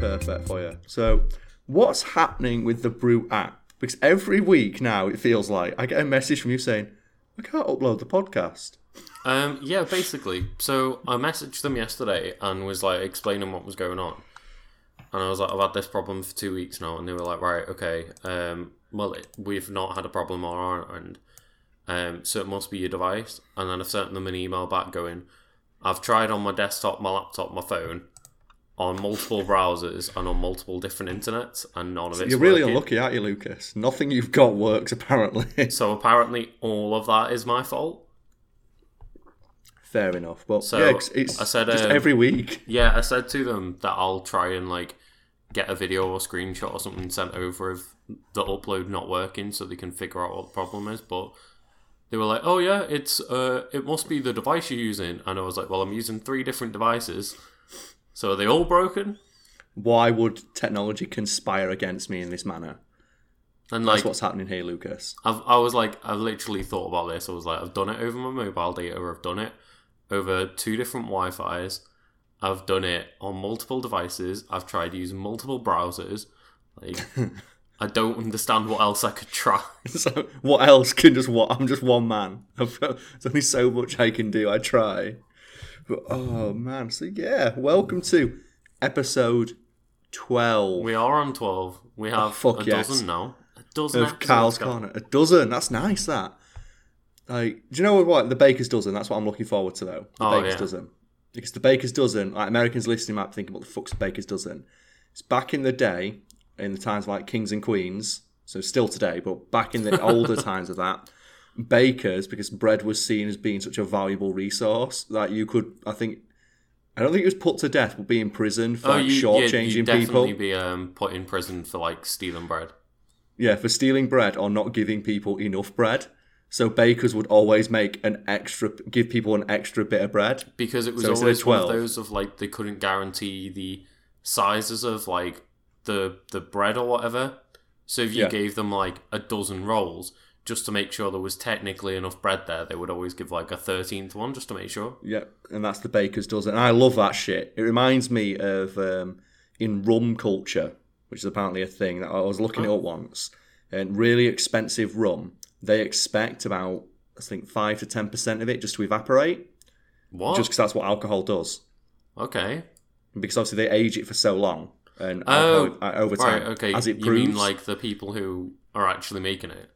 perfect for you. So, what's happening with the Brew app? Because every week now it feels like I get a message from you saying, I can't upload the podcast. Um, yeah, basically. So I messaged them yesterday and was like explaining what was going on. And I was like, I've had this problem for two weeks now. And they were like, right, okay. Um, well, it, we've not had a problem on our end. Um, so it must be your device. And then I've sent them an email back going, I've tried on my desktop, my laptop, my phone, on multiple browsers and on multiple different internets, and none of it's You're really working. unlucky, aren't you, Lucas? Nothing you've got works, apparently. So apparently, all of that is my fault. Fair enough. But So, yeah, it's, it's I said, just um, every week. Yeah, I said to them that I'll try and like get a video or screenshot or something sent over of the upload not working, so they can figure out what the problem is. But they were like, "Oh yeah, it's uh, it must be the device you're using," and I was like, "Well, I'm using three different devices, so are they all broken?" Why would technology conspire against me in this manner? And That's what's happening here, Lucas. I've, I was like, I've literally thought about this. I was like, I've done it over my mobile data, or I've done it over two different Wi-Fi's. I've done it on multiple devices. I've tried using multiple browsers. Like, I don't understand what else I could try. So what else can just what? I'm just one man. I've, there's only so much I can do. I try, but oh man. So yeah, welcome to episode twelve We are on twelve. We oh, have fuck a yes. dozen now. A dozen of Carl's. Corner. A dozen. That's nice. That. Like, do you know what? The Baker's dozen. That's what I'm looking forward to, though. The Oh, Baker's yeah. dozen. Because the Baker's dozen, like Americans listening might be thinking, what the fuck's a Baker's dozen? It's back in the day, in the times like kings and queens. So still today, but back in the older times of that, bakers, because bread was seen as being such a valuable resource that you could, I think, I don't think it was put to death, but be in prison for Oh, like, you, yeah, shortchanging you'd people. definitely be um, put in prison for like stealing bread. Yeah, for stealing bread or not giving people enough bread. So bakers would always make an extra, give people an extra bit of bread. because it was So instead of always one of those of like they couldn't guarantee the sizes of like the the bread or whatever. So if you Yeah. gave them like a dozen rolls just to make sure there was technically enough bread there, they would always give like a thirteenth one just to make sure. Yeah, and that's the baker's dozen. And I love that shit. It reminds me of um, in rum culture, which is apparently a thing that I was looking it up once. And really expensive rum, they expect about I think five to ten percent of it just to evaporate, What? just because that's what alcohol does. okay. Because obviously they age it for so long, and Oh, alcohol, uh, over time, Right. Okay. as it you mean like the people who are actually making it?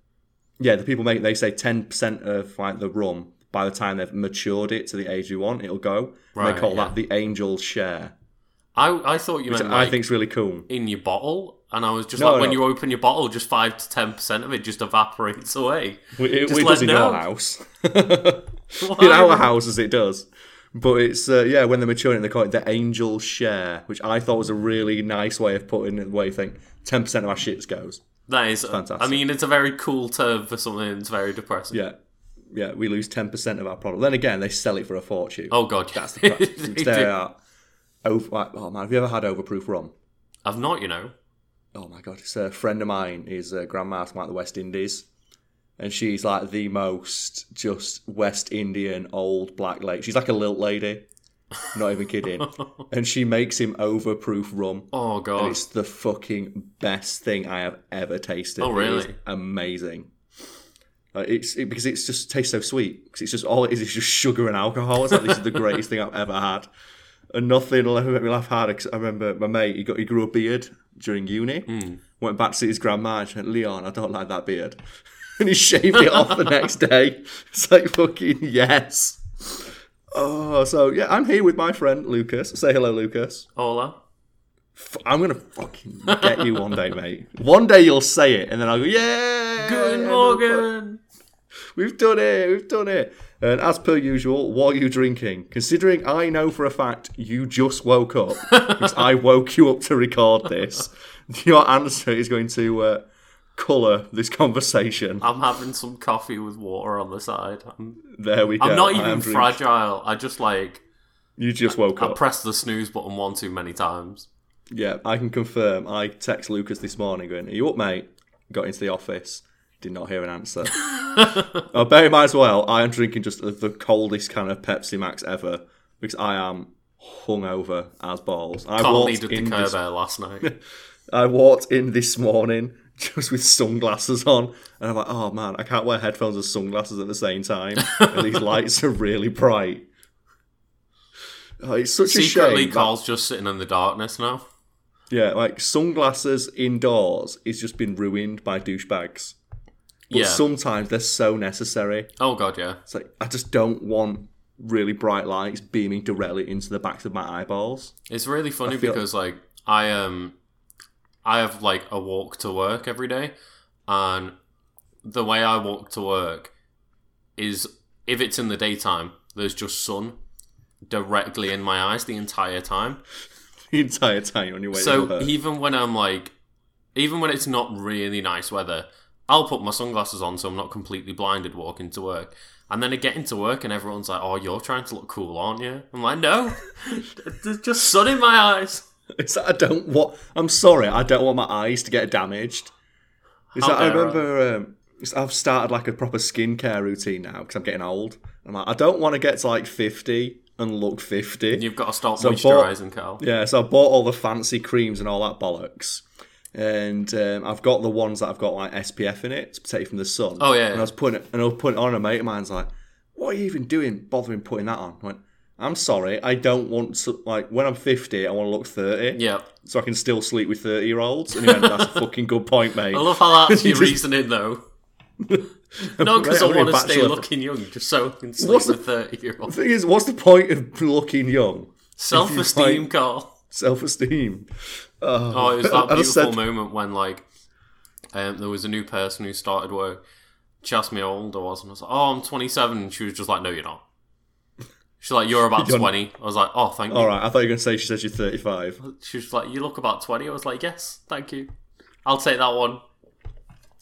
Yeah, the people make they say ten percent of like the rum by the time they've matured it to the age you want, it'll go. Right, they call yeah. that the angel's share, I I thought you meant I like think's really cool. in your bottle. And I was just No, like, when you open your bottle, just five to ten percent of it just evaporates away. It, it, Just it does in know. our house. in our houses, it does. But it's uh, yeah, when they're maturing, they call it the angel share, which I thought was a really nice way of putting it. The way you think ten percent of our shits goes. That is Fantastic. I mean, it's a very cool term for something that's very depressing. Yeah, yeah, we lose ten percent of our product. Then again, they sell it for a fortune. Oh god, That's the fact. They are over. Oh man, have you ever had overproof rum? I've not, you know. Oh my god, it's a friend of mine. Is a grandma from like the West Indies, and she's like the most just West Indian old black lady. She's like a lilt lady, not even kidding. and she makes him overproof rum. Oh And god, it's the fucking best thing I have ever tasted. Oh, really? amazing. Like, it's it, because it's just tastes so sweet. Because it's just all it is is just sugar and alcohol. It's like this is the greatest thing I've ever had, and nothing will ever make me laugh harder. 'cause I remember my mate, he got he grew a beard during uni. Hmm. Went back to see his grandma and went, Leon, I don't like that beard, and he shaved it off the next day. It's like fucking yes. Oh, so yeah, I'm here with my friend Lucas. Say hello, Lucas. Hola. F- I'm gonna fucking get you one day, mate. One day you'll say it, and then I'll go, yeah. Good morning. We've done it. We've done it. And as per usual, what are you drinking? Considering I know for a fact you just woke up, because I woke you up to record this, your answer is going to uh, colour this conversation. I'm having some coffee with water on the side. I'm, There we go. I'm not even fragile. I just like You just woke I up. pressed the snooze button one too many times. Yeah, I can confirm. I text Lucas this morning going, Are you up, mate? Got into the office. Did not hear an answer. oh, bear in mind as well, I am drinking just the- coldest kind of Pepsi Max ever because I am hungover as balls. I walked needed the this, last night. I walked in this morning just with sunglasses on, and I'm like, oh man, I can't wear headphones and sunglasses at the same time. and these lights are really bright. Oh, it's such a Secretly, shame. that- Carl's just sitting in the darkness now. yeah, like sunglasses indoors is just been ruined by douchebags. But Yeah. sometimes they're so necessary. Oh god, yeah. It's like I just don't want really bright lights beaming directly into the backs of my eyeballs. It's really funny because like I um I have like a walk to work every day and the way I walk to work is if it's in the daytime, there's just sun directly in my eyes the entire time. The entire time on your way to work. So even when I'm like even when it's not really nice weather, I'll put my sunglasses on so I'm not completely blinded walking to work. And then I get into work and everyone's like, "Oh, you're trying to look cool, aren't you?" I'm like, "No, there's just sun in my eyes." It's that I don't want. I'm sorry, I don't want my eyes to get damaged. Is that I remember. Um, I've started like a proper skincare routine now because I'm getting old. I'm like, I don't want to get to like 50 and look 50. You've got to stop So moisturising, Carl. Yeah, so I bought all the fancy creams and all that bollocks. And um, I've got the ones that I've got like SPF in it to protect you from the sun. Oh, yeah, And yeah. I was putting it, and I was putting it on, and a mate of mine's like, "What are you even doing, bothering putting that on?" I went, "I'm sorry, I don't want to. Like when I'm 50, I want to look 30, Yeah. so I can still sleep with 30 year olds." And he went, "That's a fucking good point, mate." I love how that's You your just- reasoning, though. No, because I'm want to stay looking young, just so I can sleep What's the- with 30 year olds. The thing is, what's the point of looking young? Self esteem, like- Carl. Self esteem. Oh, it was that beautiful said- moment when, like, um, there was a new person who started work. She asked me how old I was, and I was like, "Oh, I'm 27." And she was just like, "No, you're not." She's like, "You're about You're- 20." I was like, "Oh, thank you." All right, I thought you were going to say she said you're 35. She was like, "You look about 20." I was like, "Yes, thank you. I'll take that one.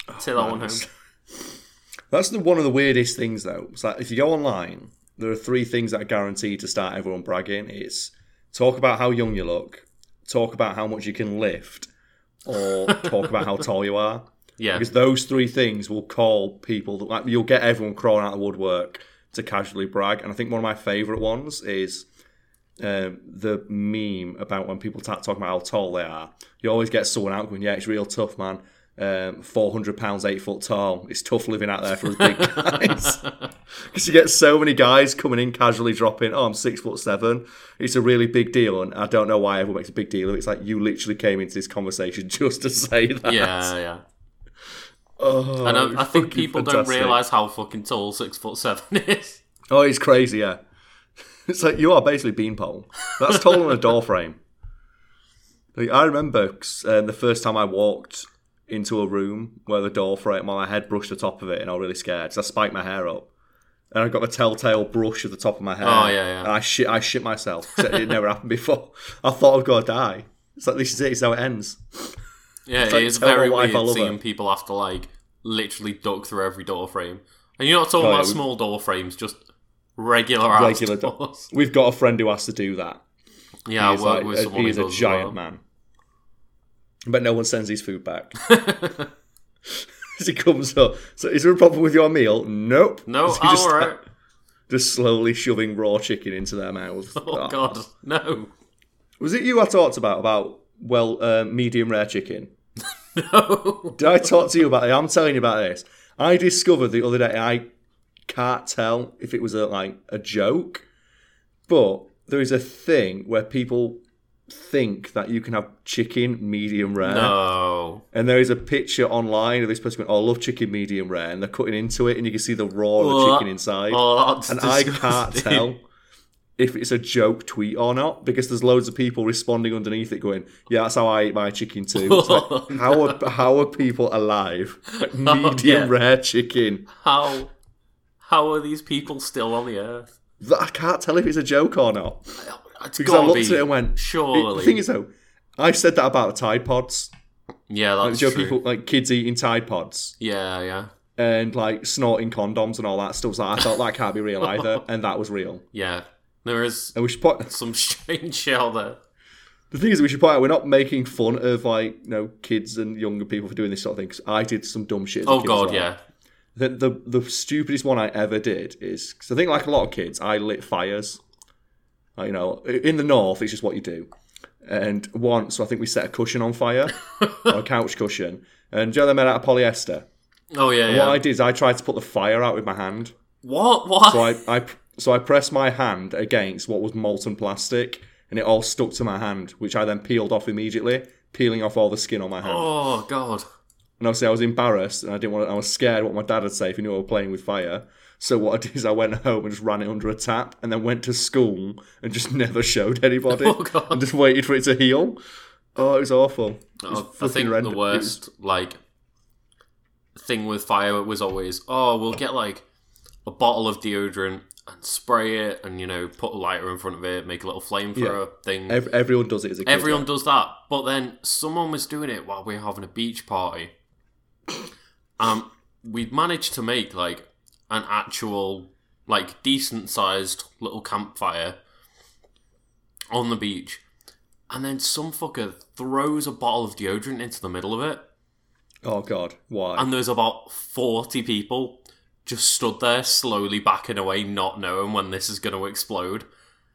Oh, take that one home." That's the, one of the weirdest things, though. It's like if you go online, there are three things that are guaranteed to start everyone bragging. It's talk about how young you look, talk about how much you can lift, or talk about how tall you are. Yeah, Because those three things will call people. Like you'll get everyone crawling out of the woodwork to casually brag. And I think one of my favourite ones is um, the meme about when people start talking about how tall they are. You always get someone out going, "Yeah, it's real tough, man. Um, Four hundred pounds, eight foot tall. It's tough living out there for us big guys." Because you get so many guys coming in casually dropping, "Oh, I'm six foot seven. It's a really big deal." And I don't know why everyone makes a big deal of it. It's like you literally came into this conversation just to say that. yeah, yeah. Oh, And I, I think people don't realise how fucking tall six foot seven is. Oh, he's crazy, yeah. It's like you are basically beanpole. That's taller than a door frame. Like, I remember um, the first time I walked into a room where the door frame, well, my head brushed the top of it, and I was really scared. So I spiked my hair up, and I got the telltale brush at the top of my hair. Oh, yeah, yeah. And I shit, I shit myself. It never happened before. I thought I was gonna die. It's like this is it. It's how it ends. Yeah, like, it is very weird seeing people have to like literally duck through every door frame. And you're not talking Oh, about we- small door frames, just regular Regular do- doors. We've got a friend who has to do that. Yeah, I He's work like, with a- someone he's a giant well. man. But no one sends his food back. As he comes up. So is there a problem with your meal? Nope. No, I'm just, alright. just slowly shoving raw chicken into their mouths. Oh ah. god, no. Was it you I talked about about well uh, medium rare chicken? No. Did I talk to you about it? I'm telling you about this. I discovered the other day. I can't tell if it was a like a joke, but there is a thing where people think that you can have chicken medium rare. No. And there is a picture online of this person going, "Oh, I love chicken medium rare," and they're cutting into it, and you can see the raw of the chicken inside. Oh, that's and I can't disgusting. tell if it's a joke tweet or not because there's loads of people responding underneath it going, "Yeah, that's how I eat my chicken too." Like, how are how are people alive? Like, oh, medium yeah. rare chicken. How how are these people still on the earth? I can't tell if it's a joke or not It's because I looked be. at it and went, surely. The thing is though, I said that about the Tide Pods. yeah, Like, that's you true. people like kids eating Tide Pods. Yeah, yeah, and like snorting condoms and all that stuff. So I thought that can't be real either, and that was real. yeah. There is And we should put some strange shell there. the thing is we should point out we're not making fun of like you know kids and younger people for doing this sort of thing. Because I did some dumb shit. Oh god, well. yeah. The, the the stupidest one I ever did is because I think like a lot of kids, I lit fires. Like, you know, in the north, it's just what you do. And once, so I think we set a cushion on fire, or a couch cushion, and do you know they're made out of polyester. Oh yeah, What yeah. I did is I tried to put the fire out with my hand. What? What? So I, I so I pressed my hand against what was molten plastic, and it all stuck to my hand, which I then peeled off immediately, peeling off all the skin on my hand. oh god. And obviously, I was embarrassed, and I didn't want. to, I was scared what my dad would say if he knew I was playing with fire. So what I did is I went home and just ran it under a tap, and then went to school and just never showed anybody, Oh, God. and just waited for it to heal. Oh, it was awful. It was Oh, I think the worst like thing with fire was always, oh, we'll get like a bottle of deodorant and spray it, and you know, put a lighter in front of it, make a little flame flamethrower thing. Ev- everyone does it as a kid. Everyone does that, but then someone was doing it while we were having a beach party. Um, we'd managed to make like an actual, like decent sized little campfire on the beach, and then some fucker throws a bottle of deodorant into the middle of it, Oh God, why? and there's about forty people just stood there slowly backing away, not knowing when this is going to explode.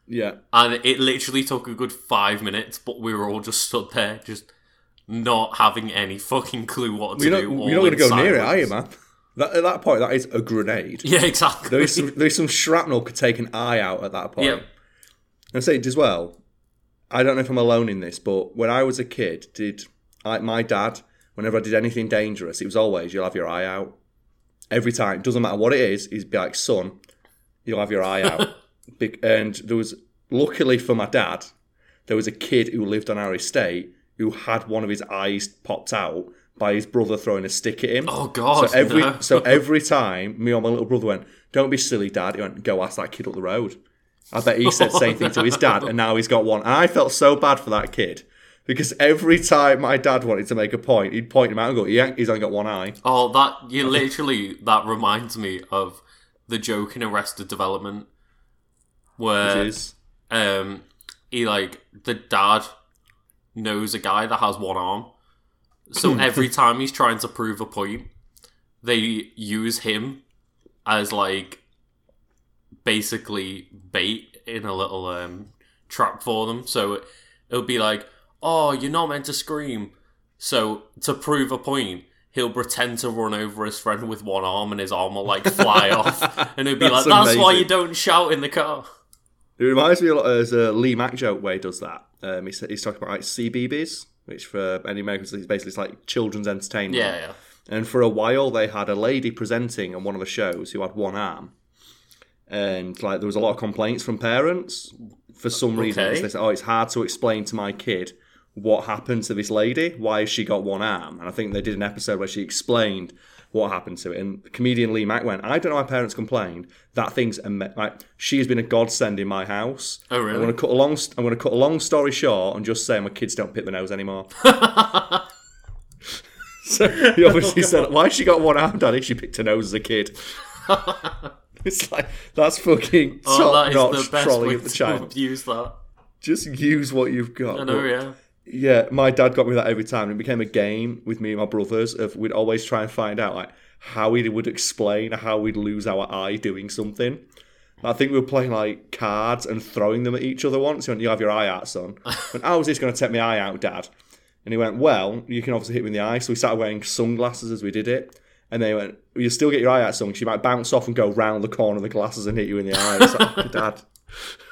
yeah, And it literally took a good five minutes, but we were all just stood there, just not having any fucking clue what to you're not, do. you're not going to go near it, are you, man? That, at that point, that is a grenade. Yeah, exactly. There is some, there is some shrapnel could take an eye out at that point. Yeah. And say as well. I don't know if I'm alone in this, but when I was a kid, did I, my dad, whenever I did anything dangerous, it was always you'll have your eye out every time. It doesn't matter what it is. He'd be like, son, you'll have your eye out. And there was luckily for my dad, there was a kid who lived on our estate who had one of his eyes popped out by his brother throwing a stick at him. Oh god, So every no. so every time me or my little brother went, "Don't be silly, Dad." He went, "Go ask that kid up the road." I bet he said the same thing to his dad, and now he's got one. And I felt so bad for that kid because every time my dad wanted to make a point, he'd point him out and go, "Yeah, he's only got one eye." Oh, that you literally that reminds me of the joke in Arrested Development where um he like the dad knows a guy that has one arm. So every time he's trying to prove a point, they use him as like basically bait in a little um trap for them. So it, it'll be like, "Oh, you're not meant to scream." So to prove a point, he'll pretend to run over his friend with one arm, and his arm will like fly off, and he'll be That's like, "That's why you don't shout in the car." It reminds me a lot. There's a Lee Mack joke where he does that. Um, he's, he's talking about like CBeebies, which for any Americans is basically it's like children's entertainment. Yeah, yeah. And for a while, they had a lady presenting on one of the shows who had one arm, and like there was a lot of complaints from parents for some reason. They said, "Oh, it's hard to explain to my kid what happened to this lady. Why has she got one arm?" And I think they did an episode where she explained what happened to it. And comedian Lee Mack went, "I don't know why parents complained. That thing's ama- like she has been a godsend in my house. Oh, really? I'm going to cut a long. I'm going to cut a long story short and just say my kids don't pick the nose anymore." So he obviously said, "Why has she got one arm, Daddy? She picked her nose as a kid." it's like that's fucking Oh, top that is notch the best trolling way of the to child. abuse that. Just use what you've got. I know, But, yeah. Yeah, my dad got me that every time. It became a game with me and my brothers. Of we'd always try and find out like how he would explain how we'd lose our eye doing something. I think we were playing like cards and throwing them at each other once. He went, "You have your eye out, son." and how is this going to take my eye out, Dad? And he went, "Well, you can obviously hit me in the eye." So we started wearing sunglasses as we did it. And they went, well, "You still get your eye out, son. you might bounce off and go round the corner of the glasses and hit you in the eye." It's like, Dad.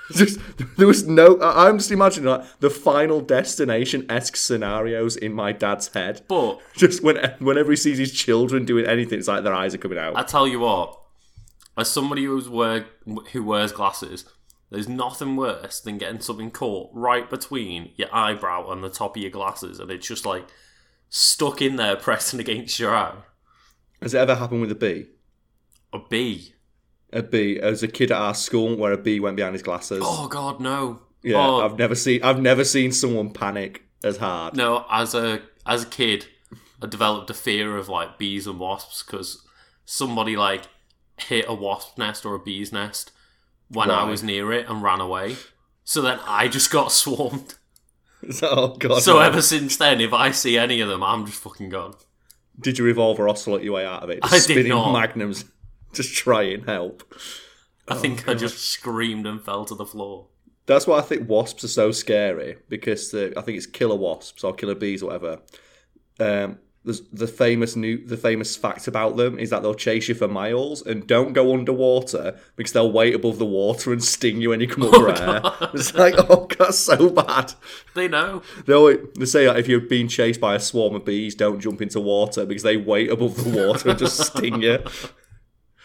Just there was no. I'm just imagining like the final destination esque scenarios in my dad's head. But Just when whenever he sees his children doing anything, it's like their eyes are coming out. I tell you what, as somebody who's wear, who wears glasses, there's nothing worse than getting something caught right between your eyebrow and the top of your glasses, and it's just like stuck in there, pressing against your eye. Has it ever happened with a bee? A bee. A bee as a kid at our school where a bee went behind his glasses. Oh God, no. yeah, Oh, I've never seen. I've never seen someone panic as hard. No, as a as a kid, I developed a fear of like bees and wasps because somebody like hit a wasp nest or a bee's nest when I was near it and ran away. So then I just got swarmed. oh god. So no. ever since then, if I see any of them, I'm just fucking gone. did you revolver Ocelot your way out of it? Just I did not. magnums, just try and help. I think I just screamed and fell to the floor. That's why I think wasps are so scary because the, I think it's killer wasps or killer bees or whatever. Um, the famous new the famous fact about them is that they'll chase you for miles and don't go underwater because they'll wait above the water and sting you when you come up for air. It's like oh god, so bad. They know. They always, they say if you're being chased by a swarm of bees, don't jump into water because they wait above the water and just sting you.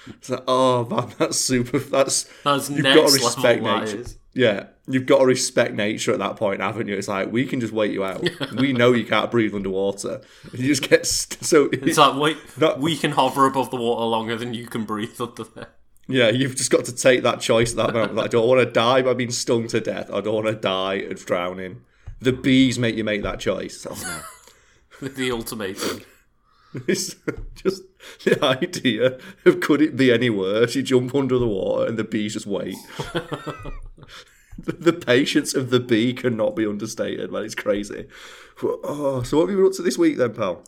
It's like, oh man, that's super. That's That's you've got to respect nature. Yeah, you've got to respect nature at that point, haven't you? It's like we can just wait you out. we know you can't breathe underwater. You just get st- so. It's like wait, That- we can hover above the water longer than you can breathe under there. yeah, you've just got to take that choice at that moment. Like, don't want to die by being stung to death, I don't want to die of drowning? The bees make you make that choice. Oh, no. the ultimatum. It's just the idea of could it be any worse? You jump under the water and the bees just wait. the, patience of the bee cannot be understated, man. It's crazy. Oh, so what have you been up to this week then, pal?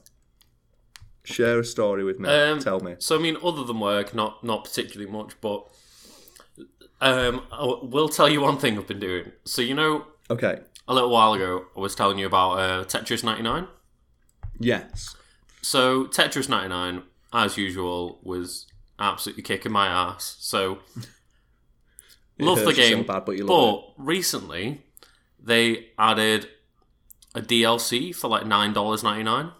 Share a story with me. Um, Tell me. So I mean, other than work, not not particularly much, but um, I w- will tell you one thing I've been doing. So you know, Okay. a little while ago, I was telling you about uh, Tetris 99. Yes. So Tetris 99, as usual, was absolutely kicking my ass. So love the you so game, bad, but you love but recently they added a DLC for like nine dollars ninety nine.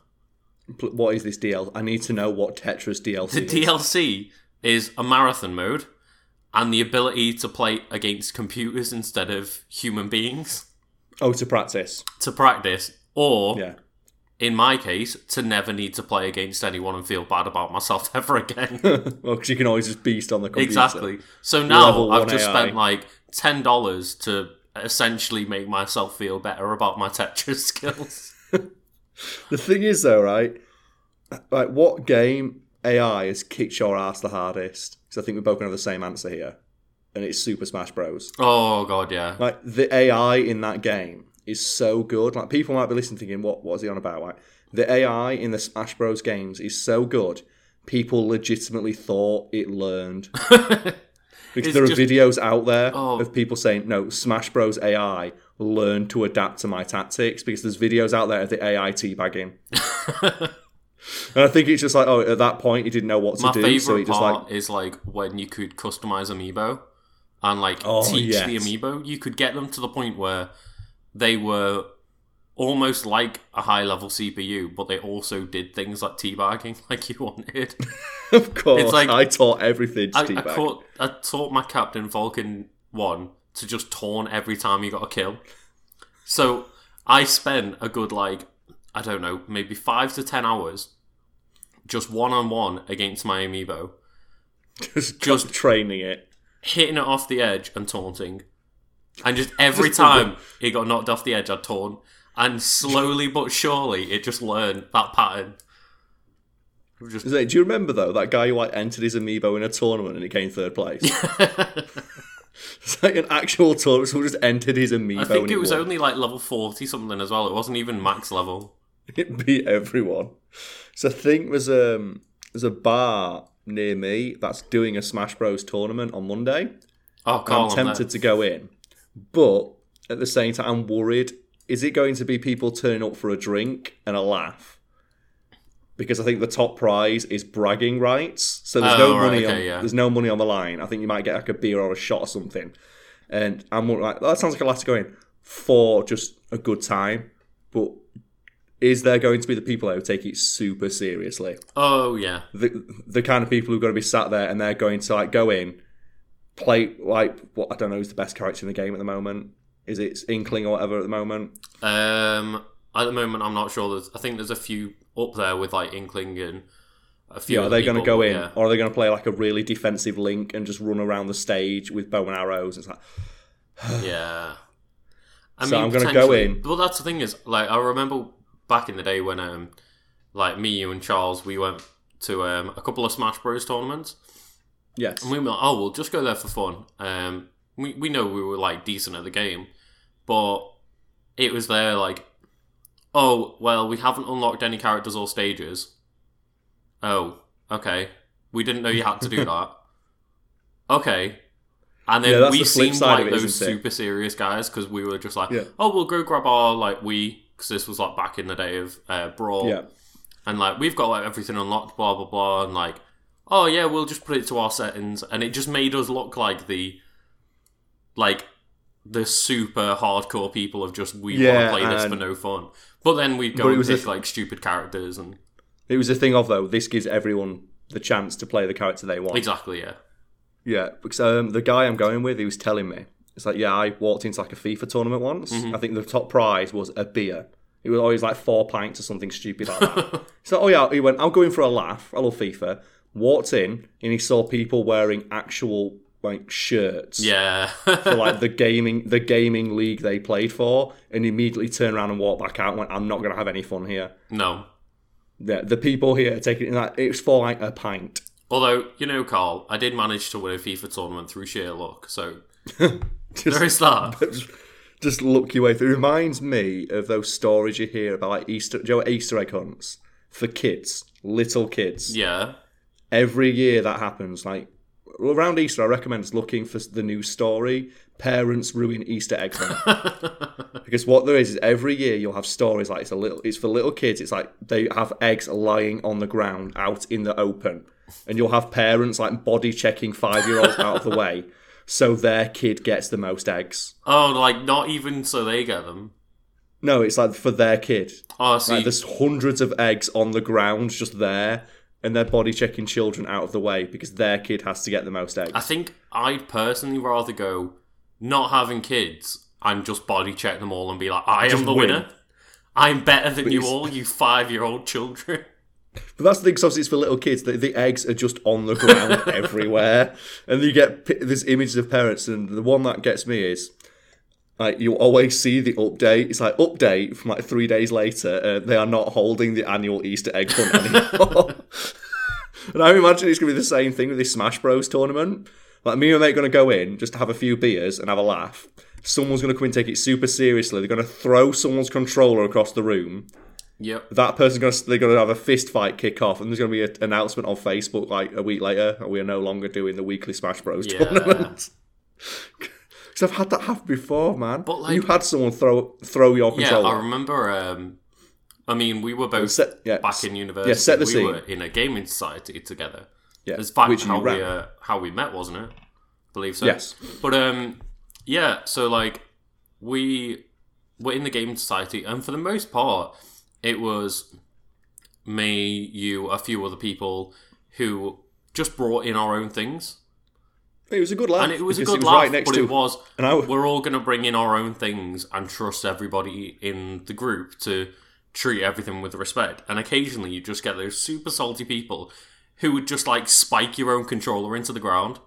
What is this DL? I need to know what Tetris DLC is? The is. DLC is a marathon mode and the ability to play against computers instead of human beings Oh, to practice. to practice, or Yeah. In my case, to never need to play against anyone and feel bad about myself ever again. well, because you can always just beast on the computer. exactly. So now I've just AI. spent like ten dollars to essentially make myself feel better about my Tetris skills. The thing is, though, right? Like, what game AI has kicked your ass the hardest? Because I think we're both to have the same answer here, and it's Super Smash Bros. oh god, yeah. Like the AI in that game is so good. Like people might be listening, thinking, "What? What is he on about?" Like the AI in the Smash Bros. games is so good. People legitimately thought it learned. Because It's there are just- videos out there Oh. of people saying, "No, Smash Bros. AI learned to adapt to my tactics." Because there's videos out there of the AI teabagging. And I think it's just like, oh, at that point, he didn't know what to My do, favorite so he just part like, is like when you could customize amiibo and like Oh, teach the amiibo. You could get them to the point where they were almost like a high level CPU, but they also did things like teabagging, like you wanted. of course, It's like- I taught everything to I, I, teabag. caught, I taught my captain Falcon one to just taunt every time he got a kill. So I spent a good like I don't know, maybe five to ten hours just one on one against my amiibo. just- just training it. hitting it off the edge and taunting. And just every Just time it got knocked off the edge, I'd taunt. And slowly but surely, it just learned that pattern. Just it- Do you remember though that guy who like entered his amiibo in a tournament and he came third place? it's like an actual tournament. Someone just entered his amiibo. I think it was won. only like level 40 something as well. It wasn't even max level. It beat everyone. So I think there's um there's a bar near me that's doing a Smash Bros tournament on Monday. Oh, I'm tempted to go in, but at the same time, I'm worried. Is it going to be people turning up for a drink and a laugh? Because I think the top prize is bragging rights, so there's Oh, no right, money. okay, on, yeah. There's no money on the line. I think you might get like a beer or a shot or something. And I'm like, that sounds like a lot to go in for just a good time. But is there going to be the people who take it super seriously? Oh, yeah. the the kind of people who are going to be sat there and they're going to like go in, play like what I don't know is the best character in the game at the moment. Is it Inkling or whatever at the moment? Um, at the moment, I'm not sure. There's, I think there's a few up there with like Inkling and a few. Yeah, are they going to go in, yeah. or are they going to play like a really defensive Link and just run around the stage with bow and arrows? It's like Yeah. I So I'm gonna go in. Well, that's the thing is, like, I remember back in the day when, um, like me, you, and Charles, we went to um, a couple of Smash Bros tournaments, yes, and we were like, oh, we'll just go there for fun. Um, we we know we were like decent at the game, but it was there like, oh, well, we haven't unlocked any characters or stages. Oh, okay. We didn't know you had to do that. Okay. And then Yeah, we the seemed like it, those it? super serious guys because we were just like, Yeah. oh, we'll go grab our like Wii because this was like back in the day of uh, Brawl, Yeah. and like we've got like everything unlocked, blah blah blah, and like, oh yeah, we'll just put it to our settings, and it just made us look like the like the super hardcore people of just we Yeah, want to play this for no fun. But then we'd go But it and pick th- like stupid characters and It was a thing of though. This gives everyone the chance to play the character they want. exactly yeah. Yeah, because um, the guy I'm going with, he was telling me, it's like, yeah, I walked into like a FIFA tournament once. Mm-hmm. I think the top prize was a beer. It was always like four pints or something stupid like that. so, oh yeah, he went, I'm going for a laugh. I love FIFA. Walked in and he saw people wearing actual like shirts Yeah. for like the gaming the gaming league they played for, and immediately turned around and walked back out. and Went, I'm not going to have any fun here. no. Yeah, the people here are taking it. Like, it was for like a pint. Although, you know, Carl, I did manage to win a FIFA tournament through sheer luck, so Just- there is that. just, just look your way through. It reminds me of those stories you hear about like Easter, do you know Easter egg hunts for kids, little kids. Yeah. Every year that happens. Like around Easter, I recommend looking for the new story. Parents ruin Easter egg hunt because what there is is every year you'll have stories like it's a little. It's for little kids. It's like they have eggs lying on the ground out in the open, and you'll have parents like body checking five year olds out of the way. So their kid gets the most eggs. Oh, like not even so they get them. No, it's like for their kid. Oh, see, Like there's hundreds of eggs on the ground just there, and they're body checking children out of the way because their kid has to get the most eggs. I think I'd personally rather go not having kids and just body check them all and be like, I Just am the win. winner. I'm better than you all, you five year old children. But that's the thing, 'cause obviously it's for little kids. The, the eggs are just on the ground everywhere, and you get pi- there's images of parents, and the one that gets me is like you always see the update. It's like update from like three days later. Uh, they are not holding the annual Easter egg hunt anymore. and I imagine it's gonna be the same thing with this Smash Bros tournament. Like me and my mate gonna go in just to have a few beers and have a laugh. Someone's gonna come and take it super seriously. They're gonna throw someone's controller across the room Yep. that person's going to they're to have a fist fight kick off, and there's going to be an announcement on Facebook like a week later, we are no longer doing the weekly Smash Bros Yeah. tournament. I've had that happen before, man. But, like- you had someone throw throw your controller. Yeah. I remember. Um, I mean, we were both Set- yeah, back in university. yeah, set the we scene. were in a gaming society together. yeah, It's fact which how we uh, how we met, wasn't it? believe so. Yes. But um, yeah. So like, we were in the gaming society, and for the most part, it was me, you, a few other people who just brought in our own things, It was a good laugh. and it was a good was laugh. right next but to it was and I, we're all going to bring in our own things and trust everybody in the group to treat everything with respect. And occasionally you just get those super salty people who would just like spike your own controller into the ground.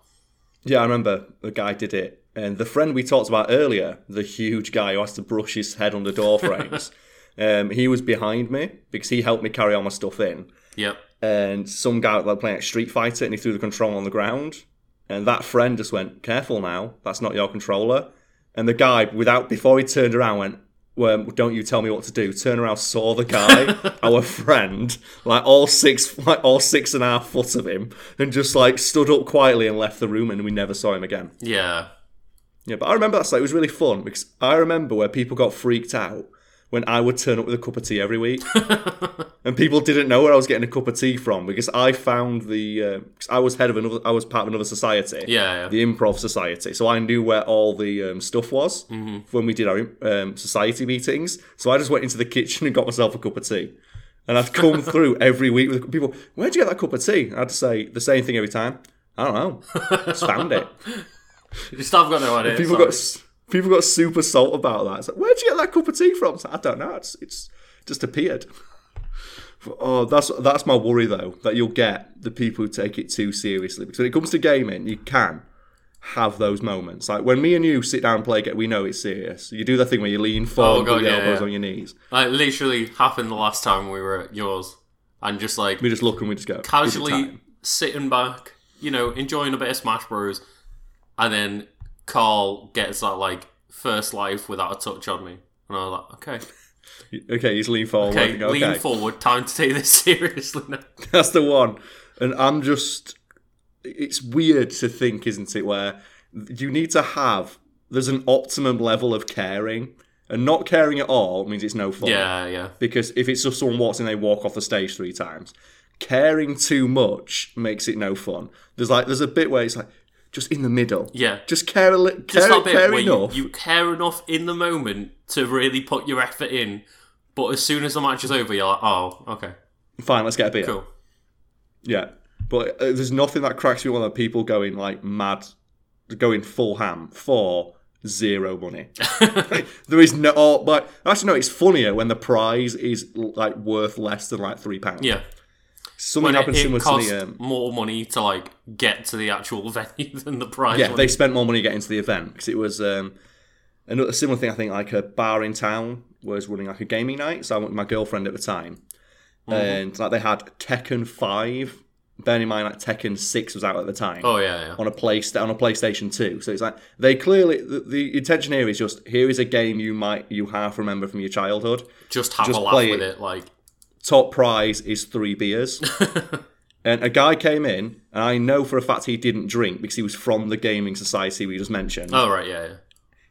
Yeah, I remember the guy did it. And the friend we talked about earlier, the huge guy who has to brush his head under door frames, um, he was behind me because he helped me carry all my stuff in. Yep. And some guy like playing Street Fighter and he threw the controller on the ground. And that friend just went, Careful now, that's not your controller. And the guy, without before he turned around, went, well, don't you tell me what to do. Turn around, saw the guy, our friend, like all six, like all six and a half foot of him, and just like stood up quietly and left the room, and we never saw him again. Yeah. Yeah, but I remember that site. It was really fun because I remember where people got freaked out when I would turn up with a cup of tea every week, and people didn't know where I was getting a cup of tea from because I found the. Uh, 'cause I was head of another. I was part of another society. Yeah. yeah. The improv society, so I knew where all the um, stuff was Mm-hmm. when we did our um, society meetings. So I just went into the kitchen and got myself a cup of tea, and I'd come through every week with people. Where'd you get that cup of tea? I'd say the same thing every time. I don't know. Just found it. Just I've got no idea. People sorry. got people got super salt about that. It's like, where'd you get that cup of tea from? Like, I don't know. It's it's just appeared. Oh, that's that's my worry though that you'll get the people who take it too seriously because when it comes to gaming, you can have those moments. Like when me and you sit down and play, get we know it's serious. You do that thing where you lean oh, forward, Oh, God, put your yeah, elbows yeah. on your knees. Like literally happened the last time we were at yours, and just like We just look and we just go casually sitting back, you know, enjoying a bit of Smash Bros. And then Carl gets that like first life without a touch on me, and I was like, okay, Okay, he's lean forward. okay, lean forward. Time to take this seriously now. That's the one. And I'm just. It's weird to think, isn't it, where you need to have there's an optimum level of caring, and not caring at all means it's no fun. Yeah, yeah. Because if it's just someone walks in, they walk off the stage three times. Caring too much makes it no fun. There's like there's a bit where it's like just in the middle. Yeah. Just care a little. Just Care, that care where you, enough. you care enough in the moment to really put your effort in, but as soon as the match is over, you're like, oh, okay, Fine, let's get a beer. cool. Yeah, but uh, there's nothing that cracks me more than people going like mad, going full ham for zero money. there is no, oh, but actually no, it's funnier when the prize is like worth less than like three pounds. Yeah. Something When it, happened it similar to costs me. Um, more money to like get to the actual venue than the prize. yeah, money. they spent more money getting to the event because it was um, another similar thing. I think like a bar in town was running like a gaming night, so I went with my girlfriend at the time, Mm-hmm. and like they had Tekken Five. Bearing in mind, like Tekken Six was out at the time. Oh yeah, yeah. on a play on a PlayStation Two. So it's like they clearly the, the intention here is just here is a game you might you half remember from your childhood. Just have just a laugh with it. it. Like, Top prize is three beers. and a guy came in, and I know for a fact he didn't drink because he was from the gaming society we just mentioned. oh right, yeah, yeah.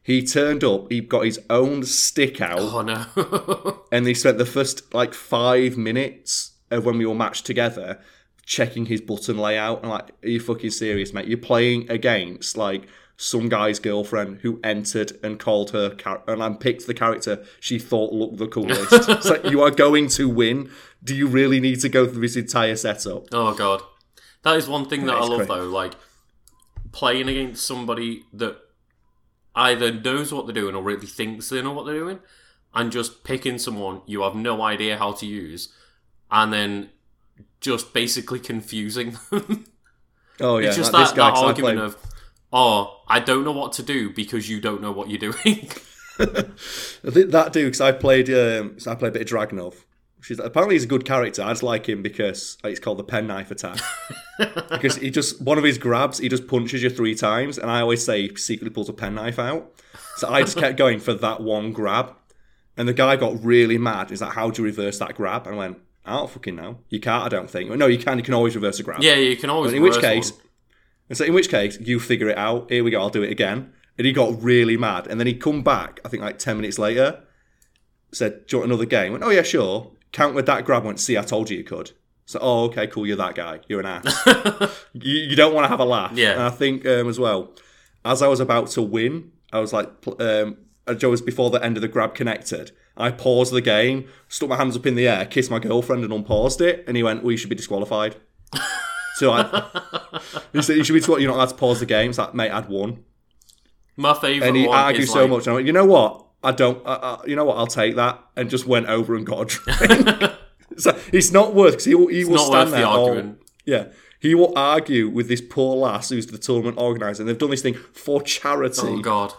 He turned up, he got his own stick out, Oh no. and they spent the first like five minutes of when we were matched together checking his button layout. And like, are you fucking serious, mate? You're playing against like some guy's girlfriend who entered and called her char- and I picked the character she thought looked the coolest. it's like you are going to win. Do you really need to go through this entire setup? oh god. That is one thing that I love though. Like playing against somebody that either knows what they're doing or really thinks they know what they're doing, and just picking someone you have no idea how to use, and then just basically confusing them. Oh yeah, it's just that, that I argument played- of, oh, I don't know what to do because you don't know what you're doing. That dude because I played um, I played a bit of Dragunov. She's apparently he's a good character. I just like him because like, it's called the penknife attack. because he just one of his grabs, he just punches you three times, and I always say he secretly pulls a penknife out. So I just kept going for that one grab, and the guy got really mad. He's like, "How do you reverse that grab?" And I went, "I don't fucking know. You can't. I don't think. No, you can. You can always reverse a grab. yeah, you can always. in which case, one. And so in which case, you figure it out. Here we go. I'll do it again. And he got really mad. And then he come back. I think like ten minutes later, said, "Do you want another game?" Went, "Oh yeah, sure." Countered that grab. Went, "See, I told you you could." So, oh, okay, cool. You're that guy. You're an ass. you, you don't want to have a laugh. Yeah. And I think um, as well, as I was about to win, I was like, um, Joe was before the end of the grab connected. I paused the game, stuck my hands up in the air, kissed my girlfriend, and unpaused it. And he went, "Well, you should be disqualified." so I, he said, "You should be disqualified. You're not allowed to pause the game." It's like, mate, I'd won. My favorite And he argued so like, much. And I went, "You know what? I don't. Uh, uh, you know what? I'll take that." And just went over and got a drink. so it's not worth because he will, he will not stand worth the all- argument. yeah. He will argue with this poor lass who's the tournament organizer, and they've done this thing for charity. Oh god.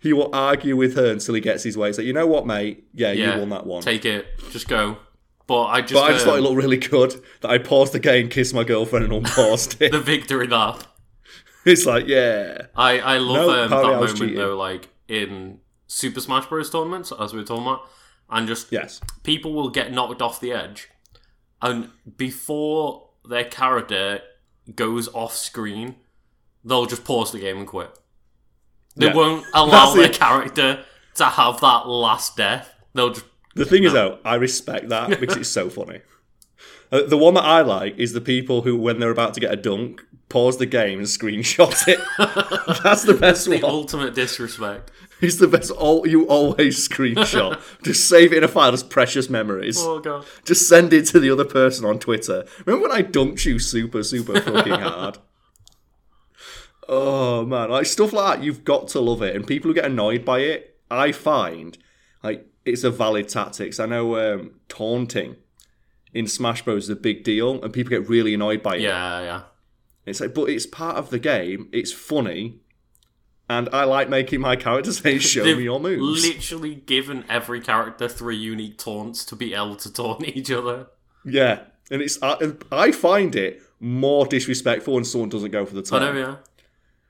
He will argue with her until he gets his way. So you know what, mate? Yeah, Yeah. you won that one. Take it. Just go. But I just, but I just um, thought it looked really good that I paused the game, kissed my girlfriend, and unpaused it. the victory lap. it's like, yeah, I, I love No, um, that moment cheating. though, like in Super Smash Bros. tournaments, as we were talking about, and just yes, people will get knocked off the edge, and before their character goes off screen, they'll just pause the game and quit. They Yeah. won't allow their character to have that last death. They'll just The thing is, though, I respect that because it's so funny. Uh, the one that I like is the people who, when they're about to get a dunk, pause the game and screenshot it. That's the best the one. ultimate disrespect. It's the best. All you always screenshot. Just save it in a file as precious memories. Oh god. Just send it to the other person on Twitter. Remember when I dunked you super, super fucking hard? Oh man, like stuff like that, you've got to love it. And people who get annoyed by it, I find like it's a valid tactics. I know um, taunting in Smash Bros is a big deal, and people get really annoyed by it. Yeah, yeah. It's like, but it's part of the game. It's funny, and I like making my characters say, "Show me your moves." literally given every character three unique taunts to be able to taunt each other. Yeah, and it's I, I find it more disrespectful when someone doesn't go for the taunt. I know, yeah.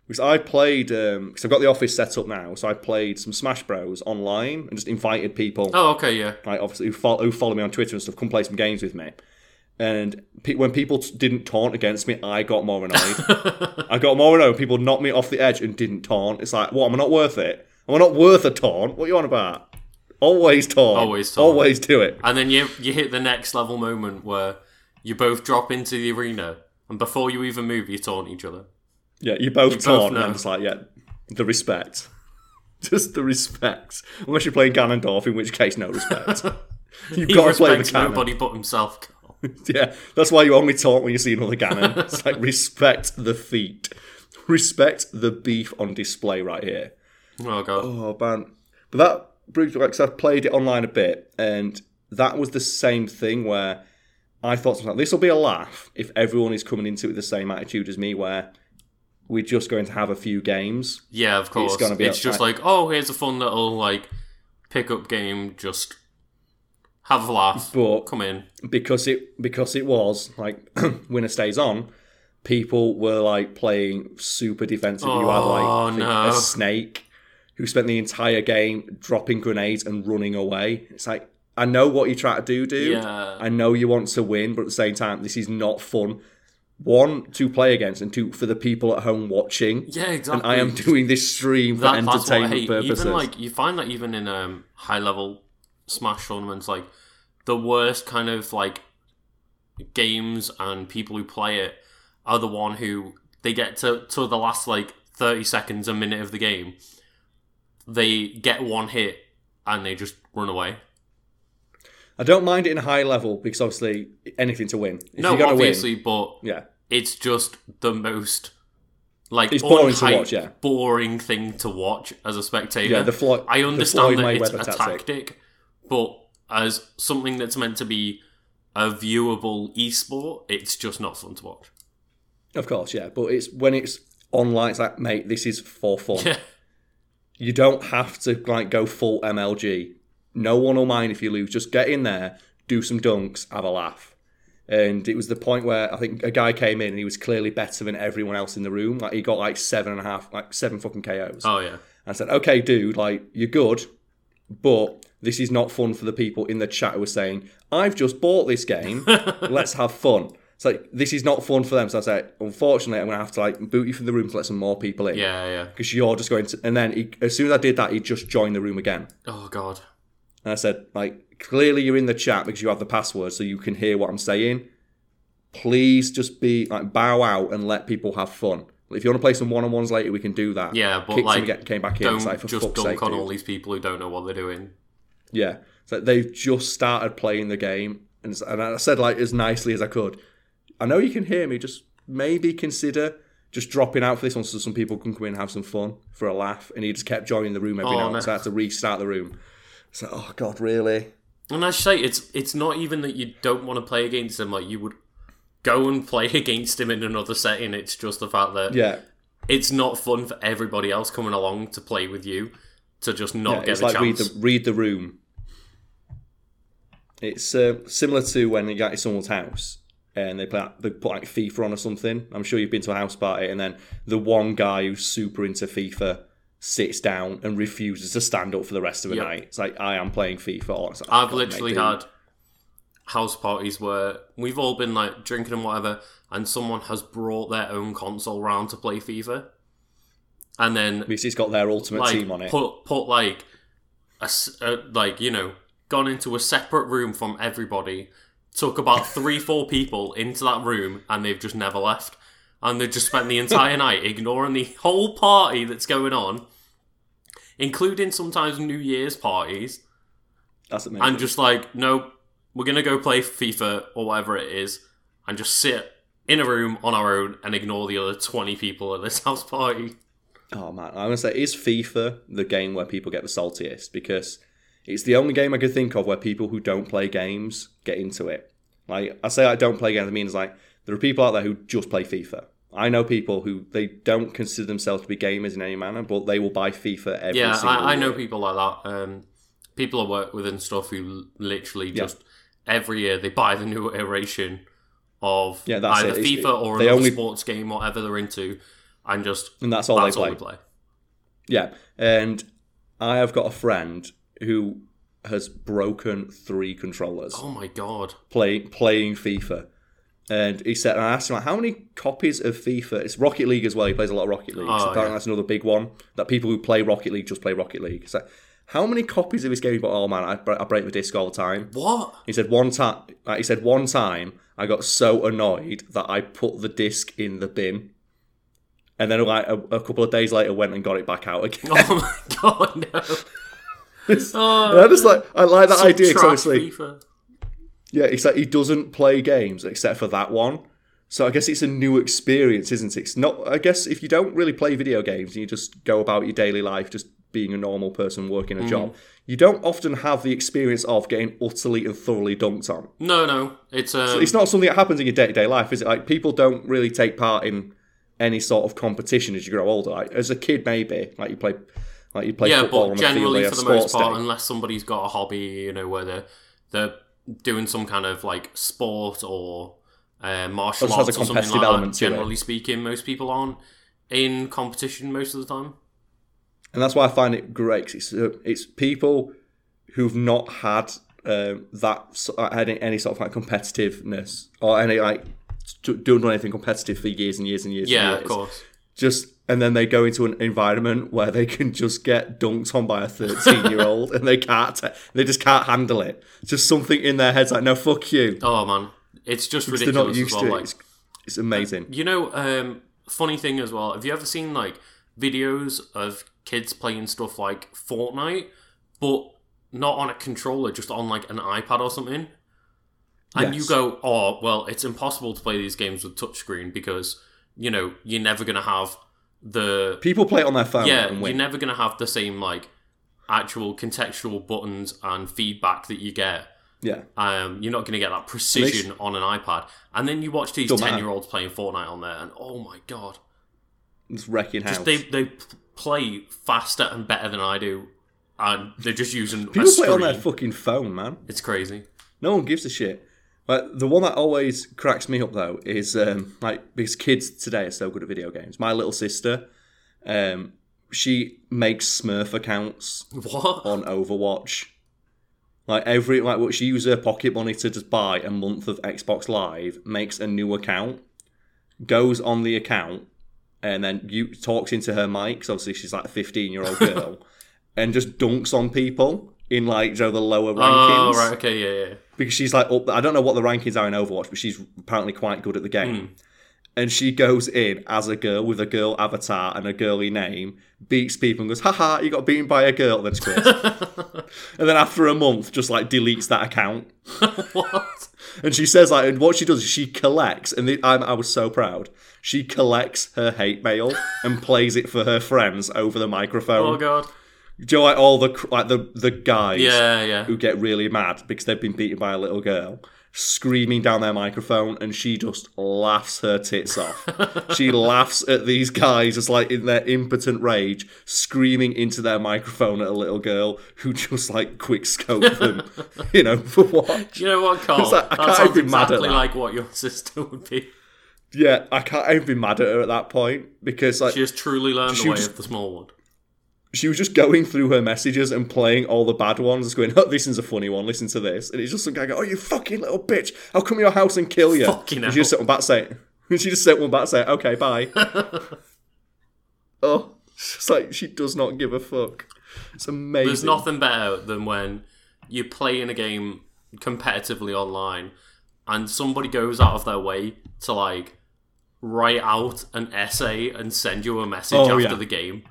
Because I played, um, because I've got the office set up now, so I played some Smash Bros online and just invited people, Oh, okay, yeah. like obviously who follow, who follow me on Twitter and stuff, come play some games with me. And pe- when people t- didn't taunt against me, I got more annoyed. I got more annoyed people knocked me off the edge and didn't taunt. It's like, what? Am I not worth it? Am I not worth a taunt? What are you on about? Always taunt. Always taunt. Always do it. And then you you hit the next level moment where you both drop into the arena, and before you even move, you taunt each other. Yeah, you both both taunt, know. and it's like, yeah, the respect. Just the respect. Unless you're playing Ganondorf, in which case, no respect. You've He got to play the canon. nobody but himself. Yeah, that's why you only taunt when you see another Ganon. It's like respect the feat, respect the beef on display right here. Oh god. Oh man, but that brings me like I played it online a bit, and that was the same thing where I thought something like this will be a laugh if everyone is coming into it with the same attitude as me, where we're just going to have a few games. Yeah, of course. It's, gonna be just like- oh, here's a fun little like pickup game. Just have a laugh. But Come in. because it because it was like winner stays on, people were like playing super defensive. you had like Oh, no. a snake who spent the entire game dropping grenades and running away. It's like I know what you try to do, dude. Yeah. I know you want to win, but at the same time, this is not fun. One to play against, and two for the people at home watching. Yeah, exactly. And. I am doing this stream for that, I entertainment purposes. Even like you find that even in um, high level Smash tournaments, like the worst kind of like games and people who play it are the one who they get to to the last like thirty seconds, a minute of the game, they get one hit and they just run away. I don't mind it in high level because obviously anything to win. If no, obviously, but yeah. it's just the most like It's boring to watch, yeah. boring thing to watch as a spectator. Yeah, the Floyd- I understand that it's a tactic. tactic. but as something that's meant to be a viewable esport, it's just not fun to watch. Of course, yeah. But it's when it's online, it's like, mate, this is for fun. Yeah, You don't have to like go full MLG. No one will mind if you lose. Just get in there, do some dunks, have a laugh. And it was the point where I think a guy came in and he was clearly better than everyone else in the room. Like he got like seven and a half, like seven fucking KOs. oh yeah, I said, okay, dude, like you're good, but this is not fun for the people in the chat who are saying, I've just bought this game, let's have fun. It's like this is not fun for them. So I said, unfortunately, I'm gonna have to like boot you from the room to let some more people in. yeah, yeah. Because you're just going to, and then he, as soon as I did that, he just joined the room again. Oh god, And I said, like, clearly you're in the chat because you have the password, so you can hear what I'm saying. Please just be like bow out and let people have fun. If you want to play some one on ones later, we can do that. yeah, but Kicked like, again, came back in. like, for just fuck's dunk sake, on dude. all these people who don't know what they're doing. Yeah. So they've just started playing the game. And, and I said, like, as nicely as I could, I know you can hear me. Just maybe consider just dropping out for this one so some people can come in and have some fun for a laugh. And he just kept joining the room every Oh, now and then. So I had to restart the room. So, oh, God, really? And I say it's it's not even that you don't want to play against him. Like you would go and play against him in another setting. It's just the fact that Yeah. it's not fun for everybody else coming along to play with you to just not yeah get it's the like read chance. the, read the room. It's uh, similar to when you get to someone's house and they, play, they put like FIFA on or something. I'm sure you've been to a house party and then the one guy who's super into FIFA sits down and refuses to stand up for the rest of the Yep. night. It's like I am playing FIFA. Like, I've literally had house parties where we've all been like drinking and whatever, and someone has brought their own console round to play FIFA, and then it's got their ultimate like team on it. put put like a, a- like you know gone into a separate room from everybody took about three four people into that room and they've just never left and they've just spent the entire night ignoring the whole party that's going on including sometimes new year's parties That's amazing. and just like nope we're gonna go play fifa or whatever it is and just sit in a room on our own and ignore the other 20 people at this house party Oh man, I'm gonna say is FIFA the game where people get the saltiest because it's the only game I could think of where people who don't play games get into it. Like I say, I don't play games. I mean, it's like there are people out there who just play FIFA. I know people who they don't consider themselves to be gamers in any manner, but they will buy FIFA every yeah, I, I know people like that. Um, people I work with and stuff who literally just every year they buy the new iteration of Yeah, either it. FIFA or they another only- sports game, whatever they're into, and just and that's all that's they all play. play. Yeah, and I have got a friend who has broken three controllers Oh my god. playing playing FIFA. And he said, and I asked him, like, how many copies of FIFA? It's Rocket League as well. He plays a lot of Rocket League. Oh, so Oh, apparently yeah. that's another big one. That people who play Rocket League just play Rocket League. So, how many copies of this game? But oh man, I, I break the disc all the time. What? He said one time. He said one time I got so annoyed that I put the disc in the bin, and then like a, a couple of days later went and got it back out again. Oh my god, no. And Oh, I just like I like that idea idea. 'cause trash obviously, FIFA. Yeah, it's like he doesn't play games except for that one. So I guess it's a new experience, isn't it? It's not. I guess if you don't really play video games and you just go about your daily life just being a normal person working a job, you don't often have the experience of getting utterly and thoroughly dunked on. No, no. It's um, It's not something that happens in your day to day life, is it? Like people don't really take part in any sort of competition as you grow older. Like as a kid, maybe like you play, like you play yeah, football but on the field, generally for the most part, day. unless somebody's got a hobby, you know, where they're they're doing some kind of like sport or uh, martial Or just has arts or something like element that. to it. Generally speaking, most people aren't in competition most of the time. and that's why I find it great. 'cause It's uh, it's people who've not had um, that uh, any, any sort of like competitiveness or any like doing anything competitive for years and years and years. Yeah, and of course. Just and then they go into an environment where they can just get dunked on by a thirteen-year-old and they can't they just can't handle it. Just something in their heads like, no, fuck you. Oh man, it's just ridiculous. They're not used well. to it. Like, It's, it's amazing. You know, um, funny thing as well. Have you ever seen like videos of kids playing stuff like Fortnite, but not on a controller, just on like an iPad or something? And you go, oh well, it's impossible to play these games with touchscreen because you know you're never gonna have the People play it on their phone yeah and you're never gonna have the same like actual contextual buttons and feedback that you get yeah. um, you're not going to get that precision on an iPad. And then you watch these ten year olds playing Fortnite on there, and oh my god, It's wrecking house. just they they play faster and better than I do, and they're just using People play on their fucking phone, man. it's crazy. No one gives a shit. But the one that always cracks me up though is um, like because kids today are so good at video games. My little sister, um, she makes Smurf accounts What? on Overwatch. Like every like what she uses her pocket money to just buy a month of Xbox Live, makes a new account, goes on the account, and then you talks into her mic. 'cause obviously she's like a fifteen year old girl, and just dunks on people in like you know, the lower rankings Oh right, okay, yeah, yeah. Because she's like up. I don't know what the rankings are in Overwatch, but she's apparently quite good at the game. Hmm. And she goes in as a girl with a girl avatar and a girly name, beats people and goes, haha, you got beaten by a girl, then quits. and then after a month, just like deletes that account. what? And she says, like, and what she does is she collects, and the, I'm, I was so proud, she collects her hate mail and plays it for her friends over the microphone. Oh god. Do you know, like all the like the the guys Yeah, yeah. who get really mad because they've been beaten by a little girl, screaming down their microphone, and she just laughs her tits off. she laughs at these guys just like in their impotent rage, screaming into their microphone at a little girl who just like quick scope them, you know, for what? Do you know what, Carl? Like, I that can't sounds even be mad at exactly like what your sister would be. Yeah, I can't even be mad at her at that point because like She has truly learned the way just- of the small one. She was just going through her messages and playing all the bad ones, just going, oh, this is a funny one, listen to this. And it's just some guy going, oh, you fucking little bitch, I'll come to your house and kill you. Fucking and she just sent one back saying, she just sent one back saying, okay, bye. oh, it's like, she does not give a fuck. It's amazing. There's nothing better than when you're playing a game competitively online and somebody goes out of their way to like write out an essay and send you a message Oh, after yeah. the game.